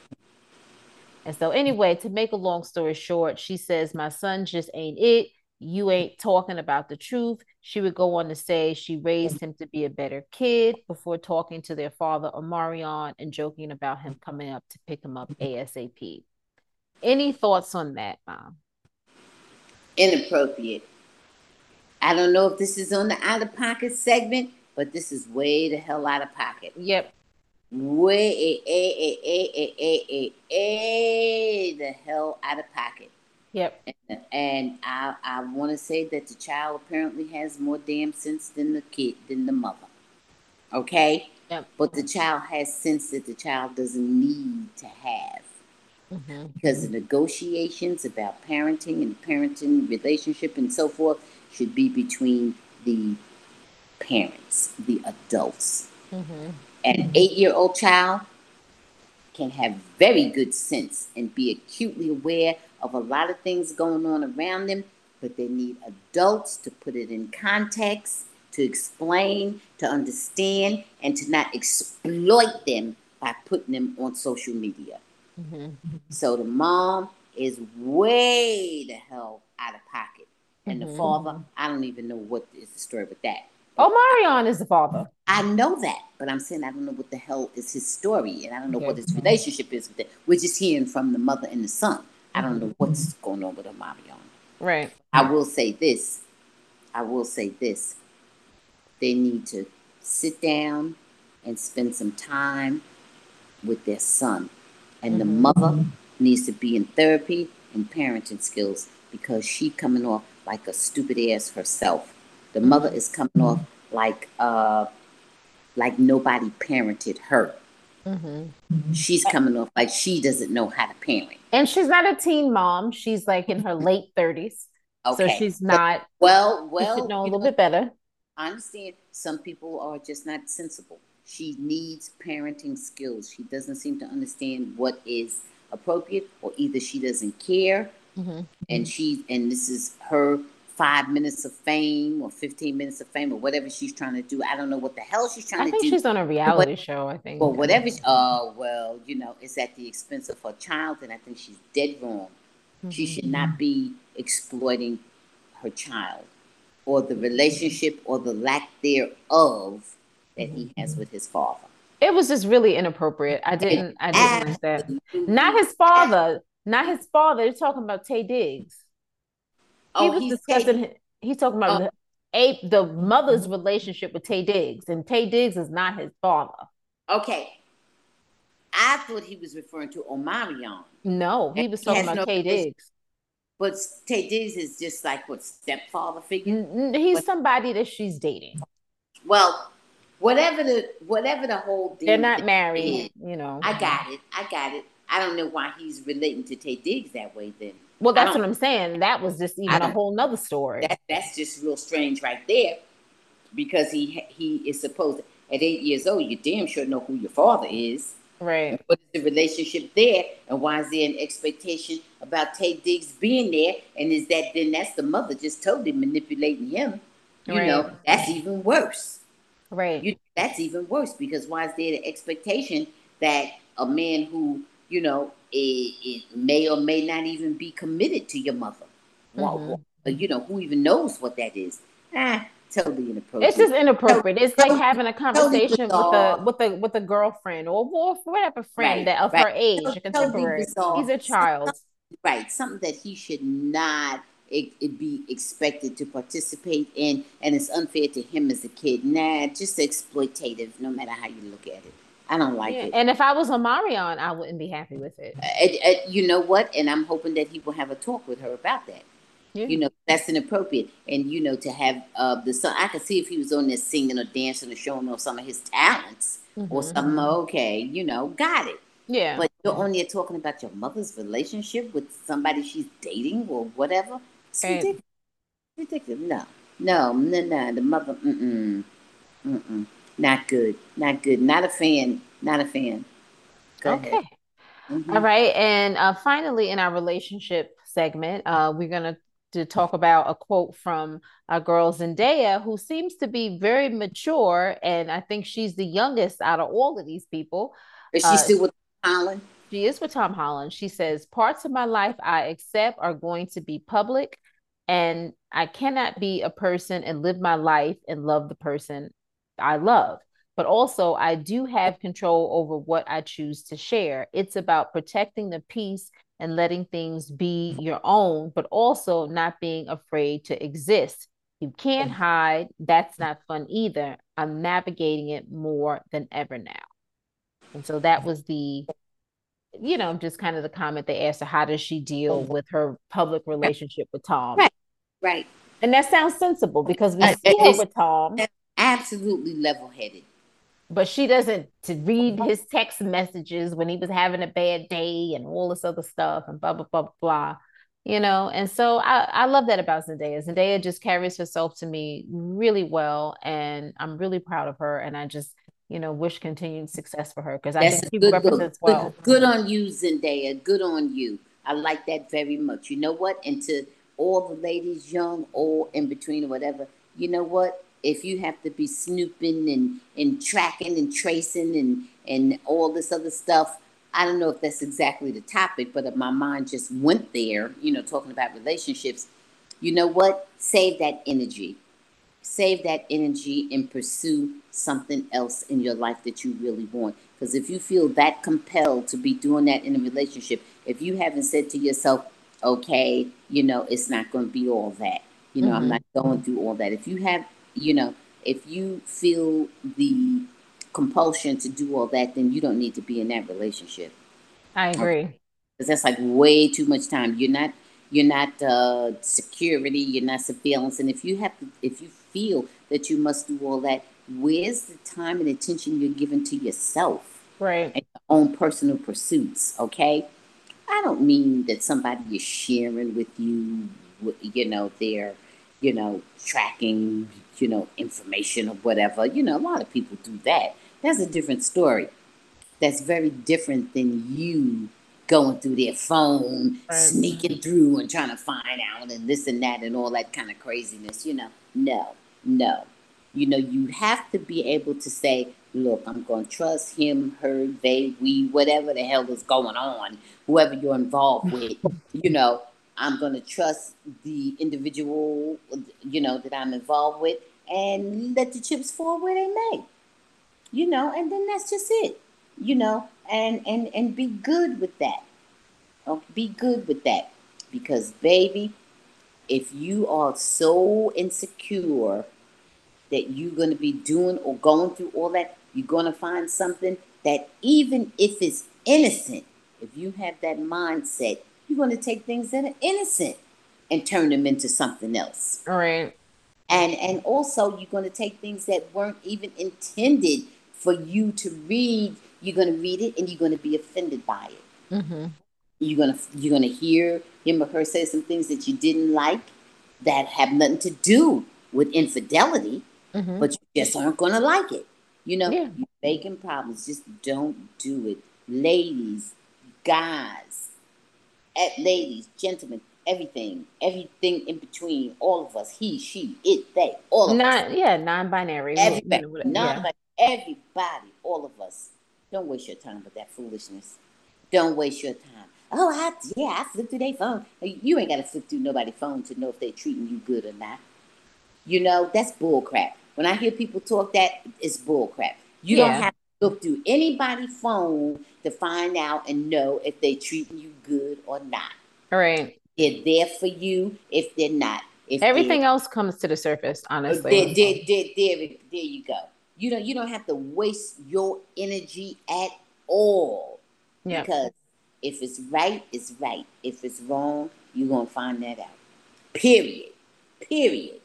And so, anyway, to make a long story short, she says, My son just ain't it. you ain't talking about the truth. She would go on to say she raised him to be a better kid before talking to their father, Omarion, and joking about him coming up to pick him up ASAP. Any thoughts on that, Mom? Inappropriate. I don't know if this is on the out of pocket segment, but this is way the hell out of pocket. Yep. Way a, a, a, a, a, a, a, the hell out of pocket. Yep. And, and I I want to say that the child apparently has more damn sense than the kid than the mother. Okay. Yep. But the child has sense that the child doesn't need to have. Mm-hmm. Because the negotiations about parenting and parenting relationship and so forth should be between the parents, the adults. Mm-hmm. An eight year old child can have very good sense and be acutely aware of a lot of things going on around them, but they need adults to put it in context, to explain, to understand, and to not exploit them by putting them on social media. Mm-hmm. So the mom is way the hell out of pocket. And the father, I don't even know what is the story with that. Omarion is the father. I know that, but I'm saying I don't know what the hell is his story, and I don't know what his relationship is with it. We're just hearing from the mother and the son. I don't Mm-hmm. know what's going on with Omarion. Right. I will say this. I will say this. They need to sit down and spend some time with their son. And the Mhm. mother needs to be in therapy and parenting skills because she coming off like a stupid ass herself. The mother is coming off like uh like nobody parented her. Mm-hmm. She's coming off like she doesn't know how to parent. And she's not a teen mom. She's like in her late 30s. Okay. So she's not, well, well, know a little know, bit better. I understand some people are just not sensible. She needs parenting skills. She doesn't seem to understand what is appropriate, or either she doesn't care, Mm-hmm. and she and this is her five minutes of fame or fifteen minutes of fame or whatever she's trying to do. I don't know what the hell she's trying I to do. I think she's on a reality show, I think. but whatever. She, oh well, you know, it's at the expense of her child, and I think she's dead wrong. She Mhm. should not be exploiting her child or the relationship or the lack thereof that he has with his father. It was just really inappropriate. I didn't I didn't like that. Not his father. Not his father. They're talking about Taye Diggs. Oh, he Oh, was he's discussing taking- he's talking about Oh. the ape the mother's mm-hmm. relationship with Taye Diggs. And Taye Diggs is not his father. Okay. I thought he was referring to Omarion, No, he was he talking has about no Taye Diggs. but Taye Diggs is just like what stepfather figure. He's somebody that she's dating. Well, whatever the whatever the whole deal They're not is, married, you know. I got it. I got it. I don't know why he's relating to Taye Diggs that way. Then Well, that's what I'm saying. That was just even a whole nother story. that that's just real strange right there, because he he is supposed to, at eight years old. You damn sure know who your father is. Right. What is the relationship there, and why is there an expectation about Taye Diggs being there? And is that then that's the mother just totally manipulating him? You Right. know, that's even worse. Right. You that's even worse because why is there the expectation that a man who you know it, it may or may not even be committed to your mother, Mhm. why- you know, who even knows what that is? Ah, totally inappropriate. It's just inappropriate. It's like having a totally conversation with a with a with a girlfriend or, or whatever friend Right, that of right. her age, a contemporary. bizarre. He's a child. right something that he should not it, it be expected to participate in and it's unfair to him as a kid nah just exploitative no matter how you look at it i don't like Yeah, it And if I was Omarion, I wouldn't be happy with it. Uh, uh, you know what and i'm hoping that he will have a talk with her about that Yeah. you know that's inappropriate and you know to have uh the son i could see if he was on there singing or dancing or showing off some of his talents or Mhm. something okay you know got it Yeah. but you're on there talking about your mother's relationship with somebody she's dating or whatever. It's Right. ridiculous. ridiculous. No, no, no, no. The mother, mm-mm, mm-mm. Not good. Not good. Not a fan. Not a fan. Go okay. ahead. Mhm. All right. And uh, finally, in our relationship segment, uh, we're going to to talk about a quote from our girl Zendaya, who seems to be very mature, and I think she's the youngest out of all of these people. Is she uh, still with Tom Holland? She is with Tom Holland. She says, Parts of my life I accept are going to be public. And I cannot be a person and live my life and love the person I love. But also, I do have control over what I choose to share. It's about protecting the peace and letting things be your own, but also not being afraid to exist. You can't hide. That's not fun either. I'm navigating it more than ever now. And so that was the, you know, just kind of the comment they asked her, how does she deal with her public relationship with Tom? Right. Right. And that sounds sensible because we see her with Tom. Absolutely level headed. But she doesn't to read his text messages when he was having a bad day and all this other stuff and blah blah blah blah you know? And so I, I love that about zendaya. Zendaya just carries herself to me really well and i'm really proud of her and i just you know wish continued success for her because i think she good represents look. well. Good, good on you zendaya. Good on you. I like that very much. You know what? And to all the ladies young old in between or whatever you know what if you have to be snooping and and tracking and tracing and and all this other stuff I don't know if that's exactly the topic, but if my mind just went there, you know, talking about relationships. You know what? Save that energy. Save that energy and pursue something else in your life that you really want. Because if you feel that compelled to be doing that in a relationship, if you haven't said to yourself, okay, you know, it's not going to be all that, you know, mm-hmm. I'm not going through all that. If you have, you know, if you feel the compulsion to do all that, then you don't need to be in that relationship. I agree. Because that's like way too much time. You're not you're not uh, security. You're not surveillance. And if you have to, if you feel that you must do all that, where's the time and attention you're giving to yourself? Right. And your own personal pursuits. Okay. I don't mean that somebody is sharing with you, you know, their, you know, tracking, you know, information or whatever. You know, a lot of people do that. That's a different story. That's very different than you going through their phone, right. sneaking through and trying to find out and this and that and all that kind of craziness. You know, no, no. You know, you have to be able to say, look, I'm going to trust him, her, they, we, whatever the hell is going on, whoever you're involved with. you know, I'm going to trust the individual, you know, that I'm involved with and let the chips fall where they may you know, and then that's just it, you know, and and and be good with that. Oh, be good with that, because baby, if you are so insecure that you're going to be doing or going through all that, you're going to find something that even if it's innocent, if you have that mindset, you're going to take things that are innocent and turn them into something else. All right. And and also you're going to take things that weren't even intended for you to read, you're going to read it and you're going to be offended by it. Mm-hmm. You're going to you're going to hear him or her say some things that you didn't like that have nothing to do with infidelity, mm-hmm. but you just aren't going to like it. You know, yeah. you're making problems. Just don't do it, ladies, guys, at ladies, gentlemen, everything, everything in between, all of us, he, she, it, they, all of Not, us. Yeah, non-binary. Everybody, non-binary. Everybody, all of us, don't waste your time with that foolishness. Don't waste your time. Oh, I, yeah, I flipped through their phone. You ain't got to flip through nobody's phone to know if they're treating you good or not. You know, that's bullcrap. When I hear people talk that, it's bullcrap. You yeah. don't have to look through anybody's phone to find out and know if they're treating you good or not. All right. They're there for you if they're not. If Everything else comes to the surface, honestly. There, there, there, there, there you go. You know, you don't have to waste your energy at all. Yeah. Because if it's right, it's right. If it's wrong, you're gonna find that out. Period. Period.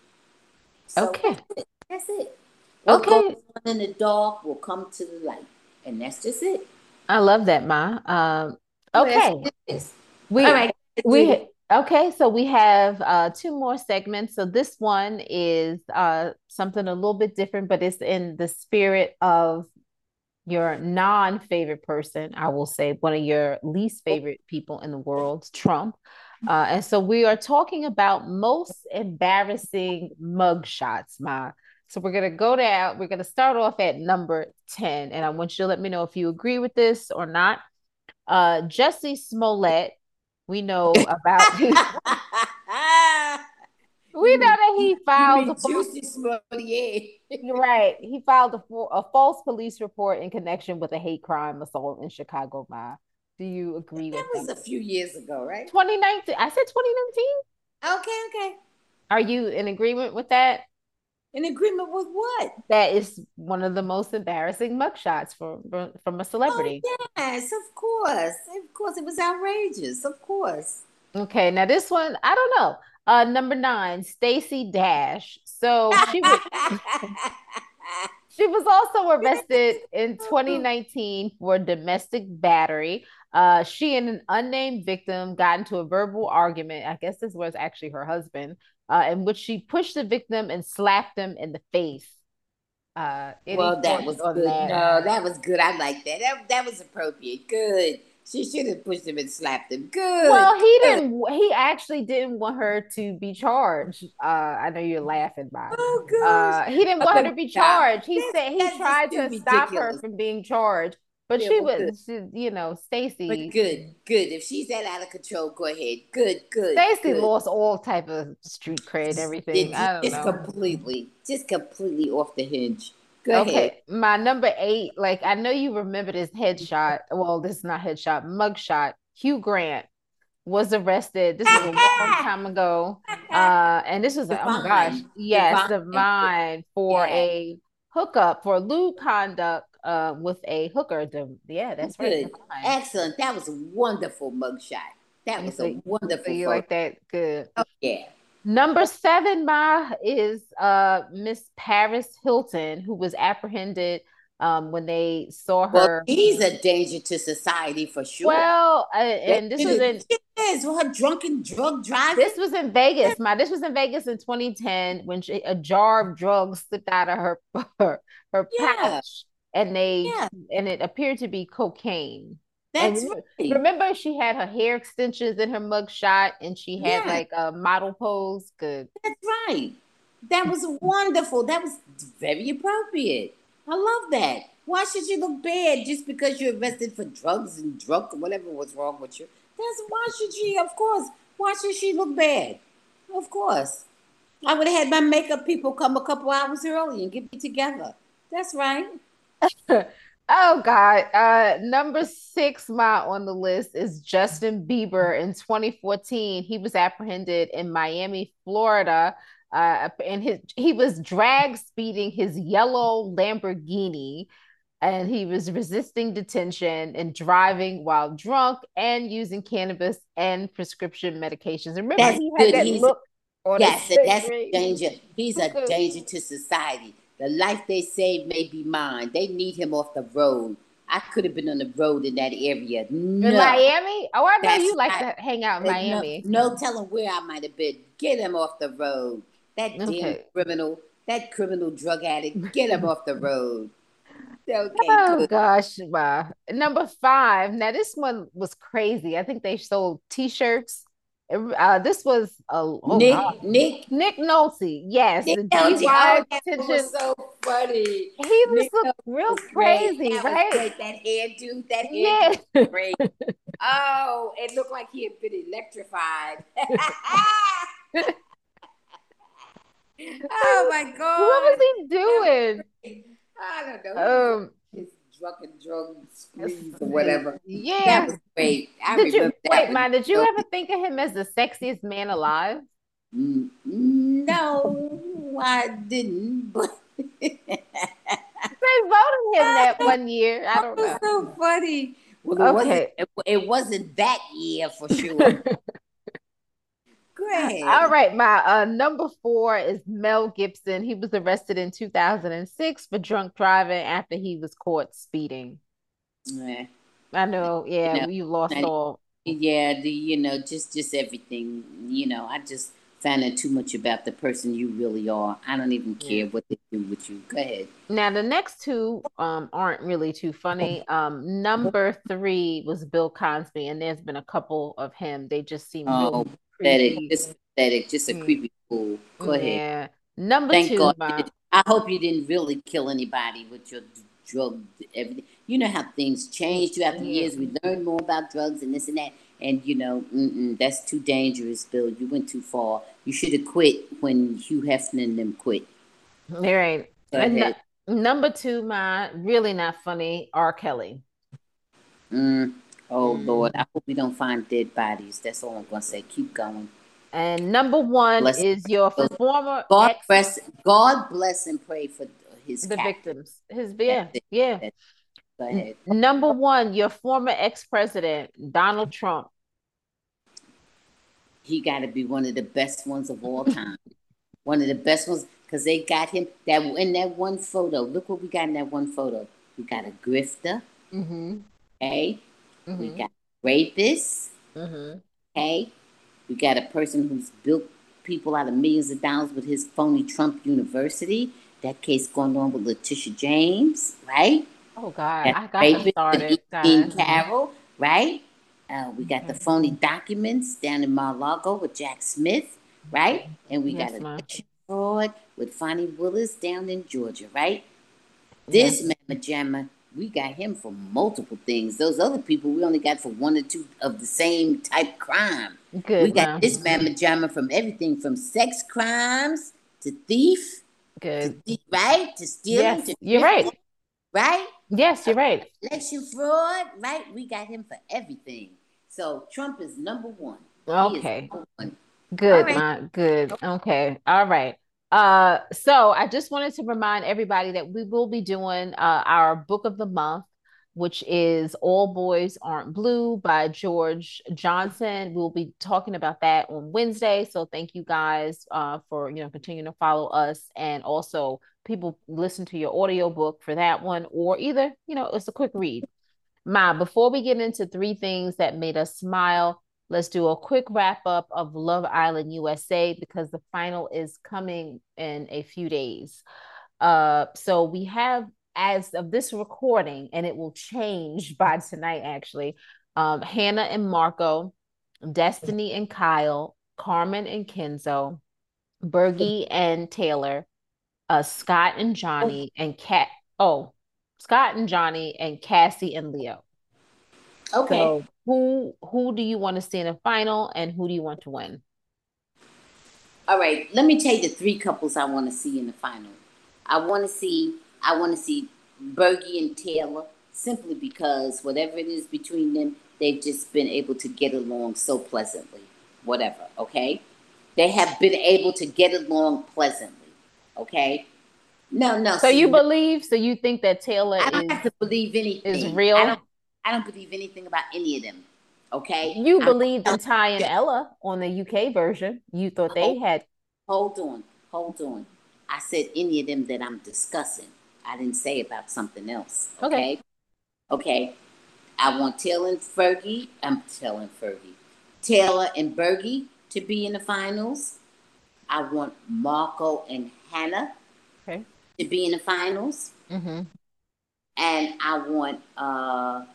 So okay. That's it. That's it. What okay. goes on in the dark will come to the light, and that's just it. I love that, Ma. Um, okay. We, All right. We Okay, so we have uh, two more segments. So this one is uh, something a little bit different, but it's in the spirit of your non-favorite person. I will say one of your least favorite people in the world, Trump. Uh, and so we are talking about most embarrassing mug shots, Ma. So we're gonna go down. We're gonna start off at number ten, and I want you to let me know if you agree with this or not. Uh, Jussie Smollett we know about We know that he filed a juicy sommelier. right. He filed a, a false police report in connection with a hate crime assault in Chicago. Ma, do you agree that with that? was a few years ago, right? 2019. I said 2019. Okay, okay. Are you in agreement with that? In agreement with what? That is one of the most embarrassing mugshots from from a celebrity. Oh, yes, of course. Of course, it was outrageous. Of course. Okay, now this one, I don't know. Uh, number nine, Stacey Dash. So she was she was also arrested in 2019 for domestic battery. Uh, she and an unnamed victim got into a verbal argument. I guess this was actually her husband, uh, in which she pushed the victim and slapped him in the face. Uh, well, that was good. That? No, that was good. I like that. That that was appropriate. Good. She should have pushed him and slapped him. Good. Well, he good. didn't. He actually didn't want her to be charged. Uh, I know you're laughing, by. Oh, good. Uh, he didn't want her to be charged. He said he tried to ridiculous. stop her from being charged, but yeah, she well, was, she, you know, Stacey. But good, good. If she's that out of control, go ahead. Good, good. Stacey lost all type of street cred, everything. It, I don't it's know. completely, just completely off the hinge. Go okay, ahead. my number eight, like I know you remember this headshot. Well, this is not headshot, mugshot. Hugh Grant was arrested. This was a long time ago. Uh, and this was, a, oh my gosh, yes, Divine for yeah. a hookup for lewd conduct uh, with a hooker. Yeah, that's good. Right. Excellent. That was a wonderful mugshot. That was a wonderful. You like that? Good. Oh, yeah. Number seven, Ma, is uh Miss Paris Hilton, who was apprehended um when they saw her. Well, he's a danger to society for sure. Well, uh, and this was in yes, her drunken drug driving. This was in Vegas, Ma. This was in Vegas in 2010 when she, a jar of drugs slipped out of her her, her yeah. pouch, and they yeah. and it appeared to be cocaine. That's and right. Remember, she had her hair extensions in her mug shot, and she had yeah. like a model pose. Good. That's right. That was wonderful. That was very appropriate. I love that. Why should you look bad just because you're arrested for drugs and drunk or whatever was wrong with you? That's why should she? Of course. Why should she look bad? Of course. I would have had my makeup people come a couple hours early and get me together. That's right. Oh God. Uh number six my on the list is Justin Bieber in 2014. He was apprehended in Miami, Florida. Uh and his he was drag speeding his yellow Lamborghini and he was resisting detention and driving while drunk and using cannabis and prescription medications. Remember, that's he had good. that He's, look. yes, that's a danger. He's a danger to society. The life they saved may be mine. They need him off the road. I could have been on the road in that area. No. In Miami? Oh, I know That's you like to hang out in Miami. No, no telling where I might have been. Get him off the road. That okay. damn criminal, that criminal drug addict, get him off the road. Okay, oh good. gosh, wow. Number five. Now this one was crazy. I think they sold T-shirts uh, this was a oh Nick God. Nick Nick Nolte. Yes, Nick Nolte. Oh, was so funny. He was looked real crazy, that right? That hairdo, that hair, yeah. great. oh, it looked like he had been electrified. oh my God! What was he doing? I don't know. Um, drunken drug squeeze or whatever. Yeah, that was great. I did you wait, man? Did you ever think of him as the sexiest man alive? Mm, no, I didn't. But they voted him that one year. I don't know. So funny. Well, it okay, wasn't, it, it wasn't that year for sure. Great. All right, my uh, number four is Mel Gibson. He was arrested in 2006 for drunk driving after he was caught speeding. Yeah. I know. Yeah, you, know, you lost all. Yeah, the you know just just everything. You know, I just found out too much about the person you really are. I don't even care yeah. what they do with you. Go ahead. Now the next two um aren't really too funny. Um, number three was Bill Cosby, and there's been a couple of him. They just seem oh. really pathetic, just pathetic, just a mm. creepy fool. Go yeah. ahead. Number Thank two, God I hope you didn't really kill anybody with your drug everything. You know how things changed throughout the yeah. years. We learn more about drugs and this and that. And you know, that's too dangerous, Bill. You went too far. You should have quit when Hugh Hefner and them quit. All right. Number two, my really not funny, R. Kelly. Mm. Oh mm. Lord, I hope we don't find dead bodies. That's all I'm gonna say. Keep going. And number one bless is your former God ex- bless God bless and pray for his the victims. His yeah, yeah. Go ahead. Number one, your former ex-president, Donald Trump. He gotta be one of the best ones of all time. one of the best ones because they got him that in that one photo. Look what we got in that one photo. We got a grifter. Mm-hmm. Okay. Mm-hmm. We got rapists. Mm-hmm. Okay. We got a person who's built people out of millions of dollars with his phony Trump University. That case going on with Letitia James, right? Oh God, I got started. Jean Carroll, right? Uh, we got the phony documents down in Mar-a-Lago with Jack Smith, right? And we yes, got election fraud with Fani Willis down in Georgia, right? This yes. Mama Jamma we got him for multiple things. Those other people we only got for one or two of the same type crime. Good. We got this mamma jamma from everything from sex crimes to thief. Good. To, right? To stealing. Yes, to you're right. Right? Yes, you're right. Election fraud, right? We got him for everything. So Trump is number one. Okay. Number one. Good, right. Ma. Good. Okay. All right. Uh, so I just wanted to remind everybody that we will be doing uh, our book of the month, which is All Boys Aren't Blue by George Johnson. We'll be talking about that on Wednesday. So thank you guys uh, for you know continuing to follow us and also people listen to your audio book for that one or either you know it's a quick read. Ma, before we get into three things that made us smile, Let's do a quick wrap up of Love Island USA because the final is coming in a few days. Uh, so we have, as of this recording, and it will change by tonight actually, um, Hannah and Marco, Destiny and Kyle, Carmen and Kenzo, Bergie and Taylor, uh, Scott and Johnny, and Cat. Oh, Scott and Johnny, and Cassie and Leo. Okay. So who who do you want to see in the final and who do you want to win? All right, let me tell you the three couples I want to see in the final. I want to see I want to see Bergie and Taylor simply because whatever it is between them, they've just been able to get along so pleasantly. Whatever, okay? They have been able to get along pleasantly. Okay? No, no. So you believe? So you think that Taylor I don't is, have to believe anything. Is real? I don't believe anything about any of them. Okay. You believed in Ty and Ella on the UK version. You thought they hold, had. Hold on, hold on. I said any of them that I'm discussing. I didn't say about something else. Okay. Okay. okay. I want Taylor and Fergie. I'm telling Fergie. Taylor and Bergie to be in the finals. I want Marco and Hannah okay. to be in the finals. Mm-hmm. And I want uh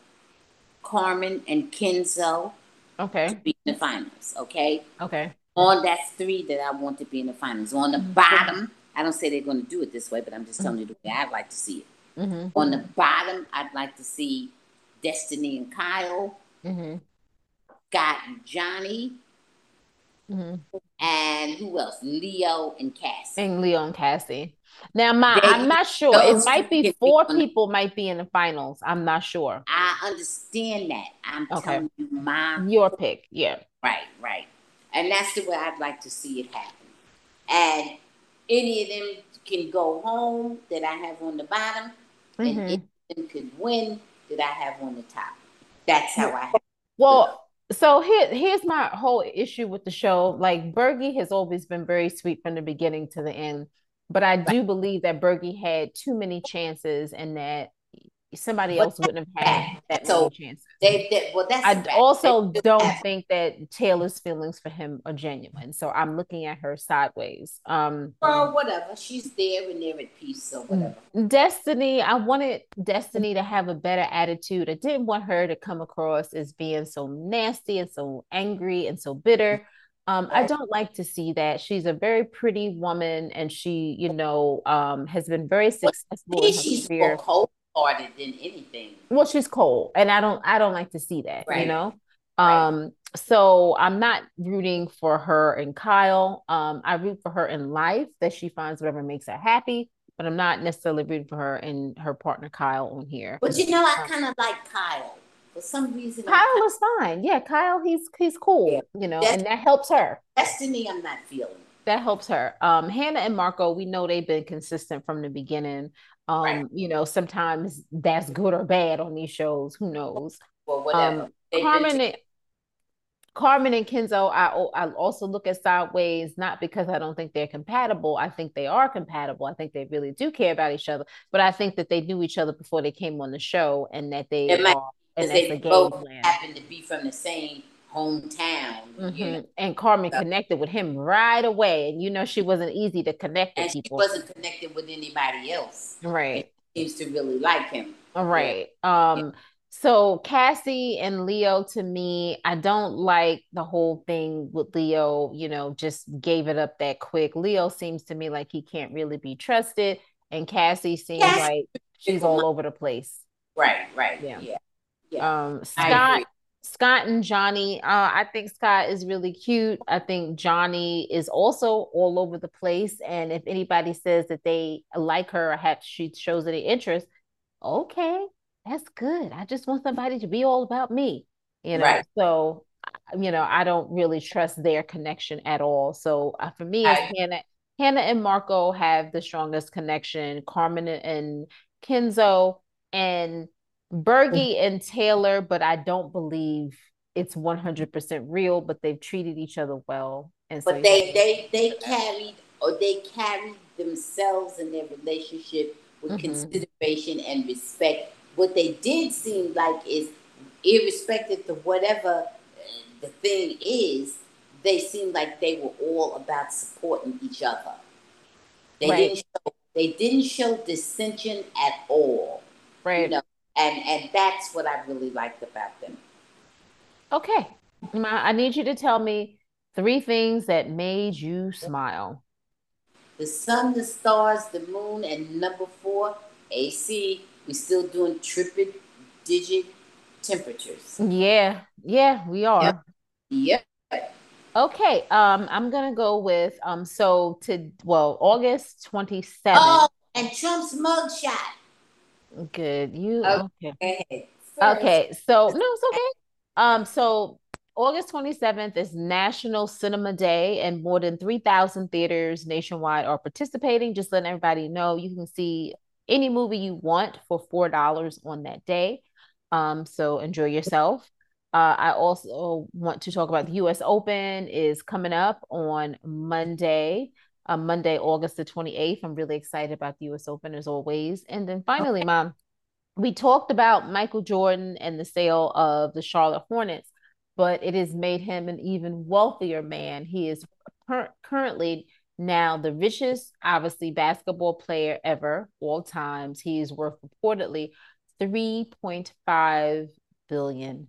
Carmen, and Kenzo. Okay. To be in the finals. Okay. Okay. On that's three that I want to be in the finals. On the mm-hmm. bottom, I don't say they're going to do it this way, but I'm just telling you the way I'd like to see it. Mm-hmm. On the bottom, I'd like to see Destiny and Kyle. Mm-hmm. Got Johnny. Mm-hmm. And who else? Leo and Cassie. And Leo and Cassie. Now, my, they, I'm not sure. It might be four people might be in the finals. I'm not sure. I understand that. I'm okay. telling you my your pick. Yeah. Right, right. And that's the way I'd like to see it happen. And any of them can go home that I have on the bottom, mm-hmm. and any of them can win that I have on the top. That's how I. Well, so here, here's my whole issue with the show. Like Bergie has always been very sweet from the beginning to the end. But I do believe that Bergie had too many chances and that somebody else wouldn't have had that so many chances. They, they, well, that's I also don't think that Taylor's feelings for him are genuine. So I'm looking at her sideways. Um, well, whatever. She's there and they're at peace. So whatever. Destiny, I wanted Destiny to have a better attitude. I didn't want her to come across as being so nasty and so angry and so bitter. Um, I don't like to see that. She's a very pretty woman, and she, you know, um, has been very successful. in she's career. more cold-hearted than anything. Well, she's cold, and I don't, I don't like to see that. Right. You know, Um, right. so I'm not rooting for her and Kyle. Um, I root for her in life that she finds whatever makes her happy, but I'm not necessarily rooting for her and her partner Kyle on here. But you know, I um, kind of like Kyle for some reason. Kyle is fine. Yeah, Kyle, he's he's cool. Yeah. You know, and that helps her. Destiny, I'm not feeling. That helps her. Um, Hannah and Marco, we know they've been consistent from the beginning. Um, right. you know, sometimes that's good or bad on these shows. Who knows? Well, whatever. Um, Carmen and Carmen and Kenzo, I I also look at sideways, not because I don't think they're compatible. I think they are compatible. I think they really do care about each other, but I think that they knew each other before they came on the show, and that they it might, are, and they both plan. happen to be from the same hometown. Mm-hmm. You know? And Carmen so, connected with him right away. And you know, she wasn't easy to connect and with people. She wasn't connected with anybody else. Right. Seems to really like him. Right. Yeah. Um, so Cassie and Leo to me, I don't like the whole thing with Leo, you know, just gave it up that quick. Leo seems to me like he can't really be trusted. And Cassie seems yes. like she's all over the place. Right, right. Yeah. Yeah. Yeah. Um Scott Scott and Johnny, uh, I think Scott is really cute. I think Johnny is also all over the place. And if anybody says that they like her or have she shows any interest, okay, that's good. I just want somebody to be all about me, you know. Right. So, you know, I don't really trust their connection at all. So uh, for me, I, Hannah, Hannah and Marco have the strongest connection. Carmen and Kenzo and Bergie and Taylor, but I don't believe it's 100% real, but they've treated each other well. And so but they, they, they carried or they carried themselves and their relationship with mm-hmm. consideration and respect. What they did seem like is, irrespective of whatever the thing is, they seemed like they were all about supporting each other. They right. didn't show, they didn't show dissension at all. Right. You know, and and that's what I really liked about them. Okay, I need you to tell me three things that made you smile. The sun, the stars, the moon, and number four, AC. We still doing triple digit temperatures. Yeah, yeah, we are. Yep. yep. Okay, um, I'm gonna go with um. So to well, August twenty seventh. Oh, and Trump's mugshot. Good. You okay? Okay. So no, it's okay. Um. So August 27th is National Cinema Day, and more than 3,000 theaters nationwide are participating. Just letting everybody know you can see any movie you want for $4 on that day. Um, so enjoy yourself. Uh, I also want to talk about the US Open is coming up on Monday uh, Monday, August the 28th. I'm really excited about the US Open as always. And then finally, okay. mom, we talked about Michael Jordan and the sale of the Charlotte Hornets, but it has made him an even wealthier man. He is per- currently now the richest, obviously, basketball player ever, all times. He is worth reportedly $3.5 billion.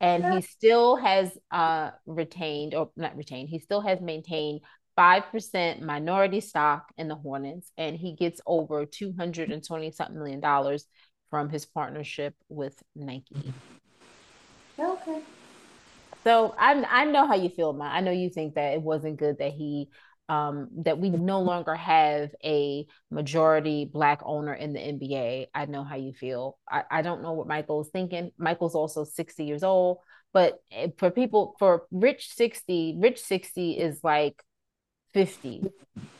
And he still has uh, retained, or not retained, he still has maintained 5% minority stock in the Hornets, and he gets over 220 something million dollars from his partnership with Nike. Okay. So I I know how you feel, Ma. I know you think that it wasn't good that he um, that we no longer have a majority black owner in the NBA. I know how you feel. I, I don't know what Michael's thinking. Michael's also 60 years old, but eh, for people for rich 60, rich 60 is like 50,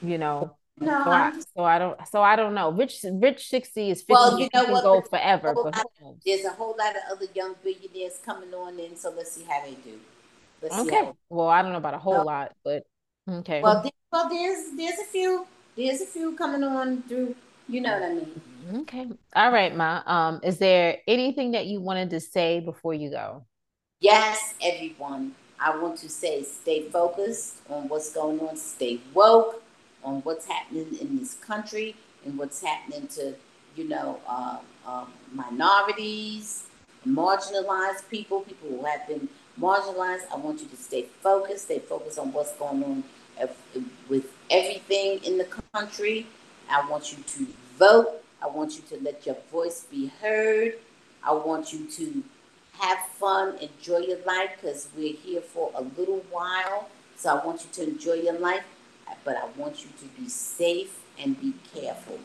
you know. No, so I, so I, don't. So I don't know. Rich, rich sixty is fifty. Well, you know what? Go forever. But there's a whole lot of other young billionaires coming on in. So let's see how they do. Let's okay. well, I don't know about a whole no. lot, but okay. Well, there, well, there's there's a few there's a few coming on through. You know what I mean? Okay. All right, Ma. Um, is there anything that you wanted to say before you go? Yes, everyone. I want to say stay focused on what's going on, stay woke on what's happening in this country and what's happening to, you know, uh, um, minorities, marginalized people, people who have been marginalized. I want you to stay focused, stay focused on what's going on with everything in the country. I want you to vote. I want you to let your voice be heard. I want you to have fun, enjoy your life because we're here for a little while. So I want you to enjoy your life, but I want you to be safe and be careful.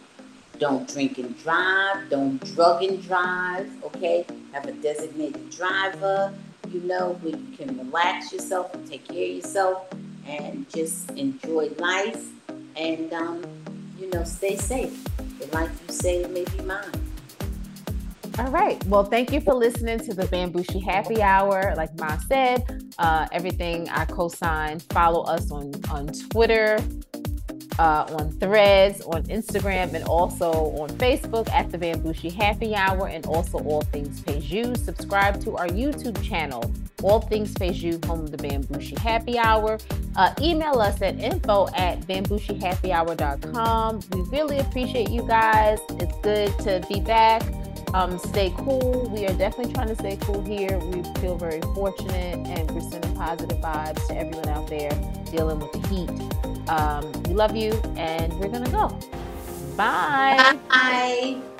Don't drink and drive. Don't drug and drive. Okay? Have a designated driver, you know, where you can relax yourself and take care of yourself and just enjoy life and, um, you know, stay safe. The life you save may be mine. All right. Well, thank you for listening to the Bambushi Happy Hour. Like Ma said, uh, everything I co-sign. Follow us on on Twitter, uh, on Threads, on Instagram, and also on Facebook at the Bambushi Happy Hour, and also All Things Peju. Subscribe to our YouTube channel, All Things Peju, home of the Bambushi Happy Hour. Uh, email us at info at bambushihappyhour.com. We really appreciate you guys. It's good to be back. Um, stay cool. We are definitely trying to stay cool here. We feel very fortunate and we're sending positive vibes to everyone out there dealing with the heat. Um, we love you and we're going to go. Bye. Bye.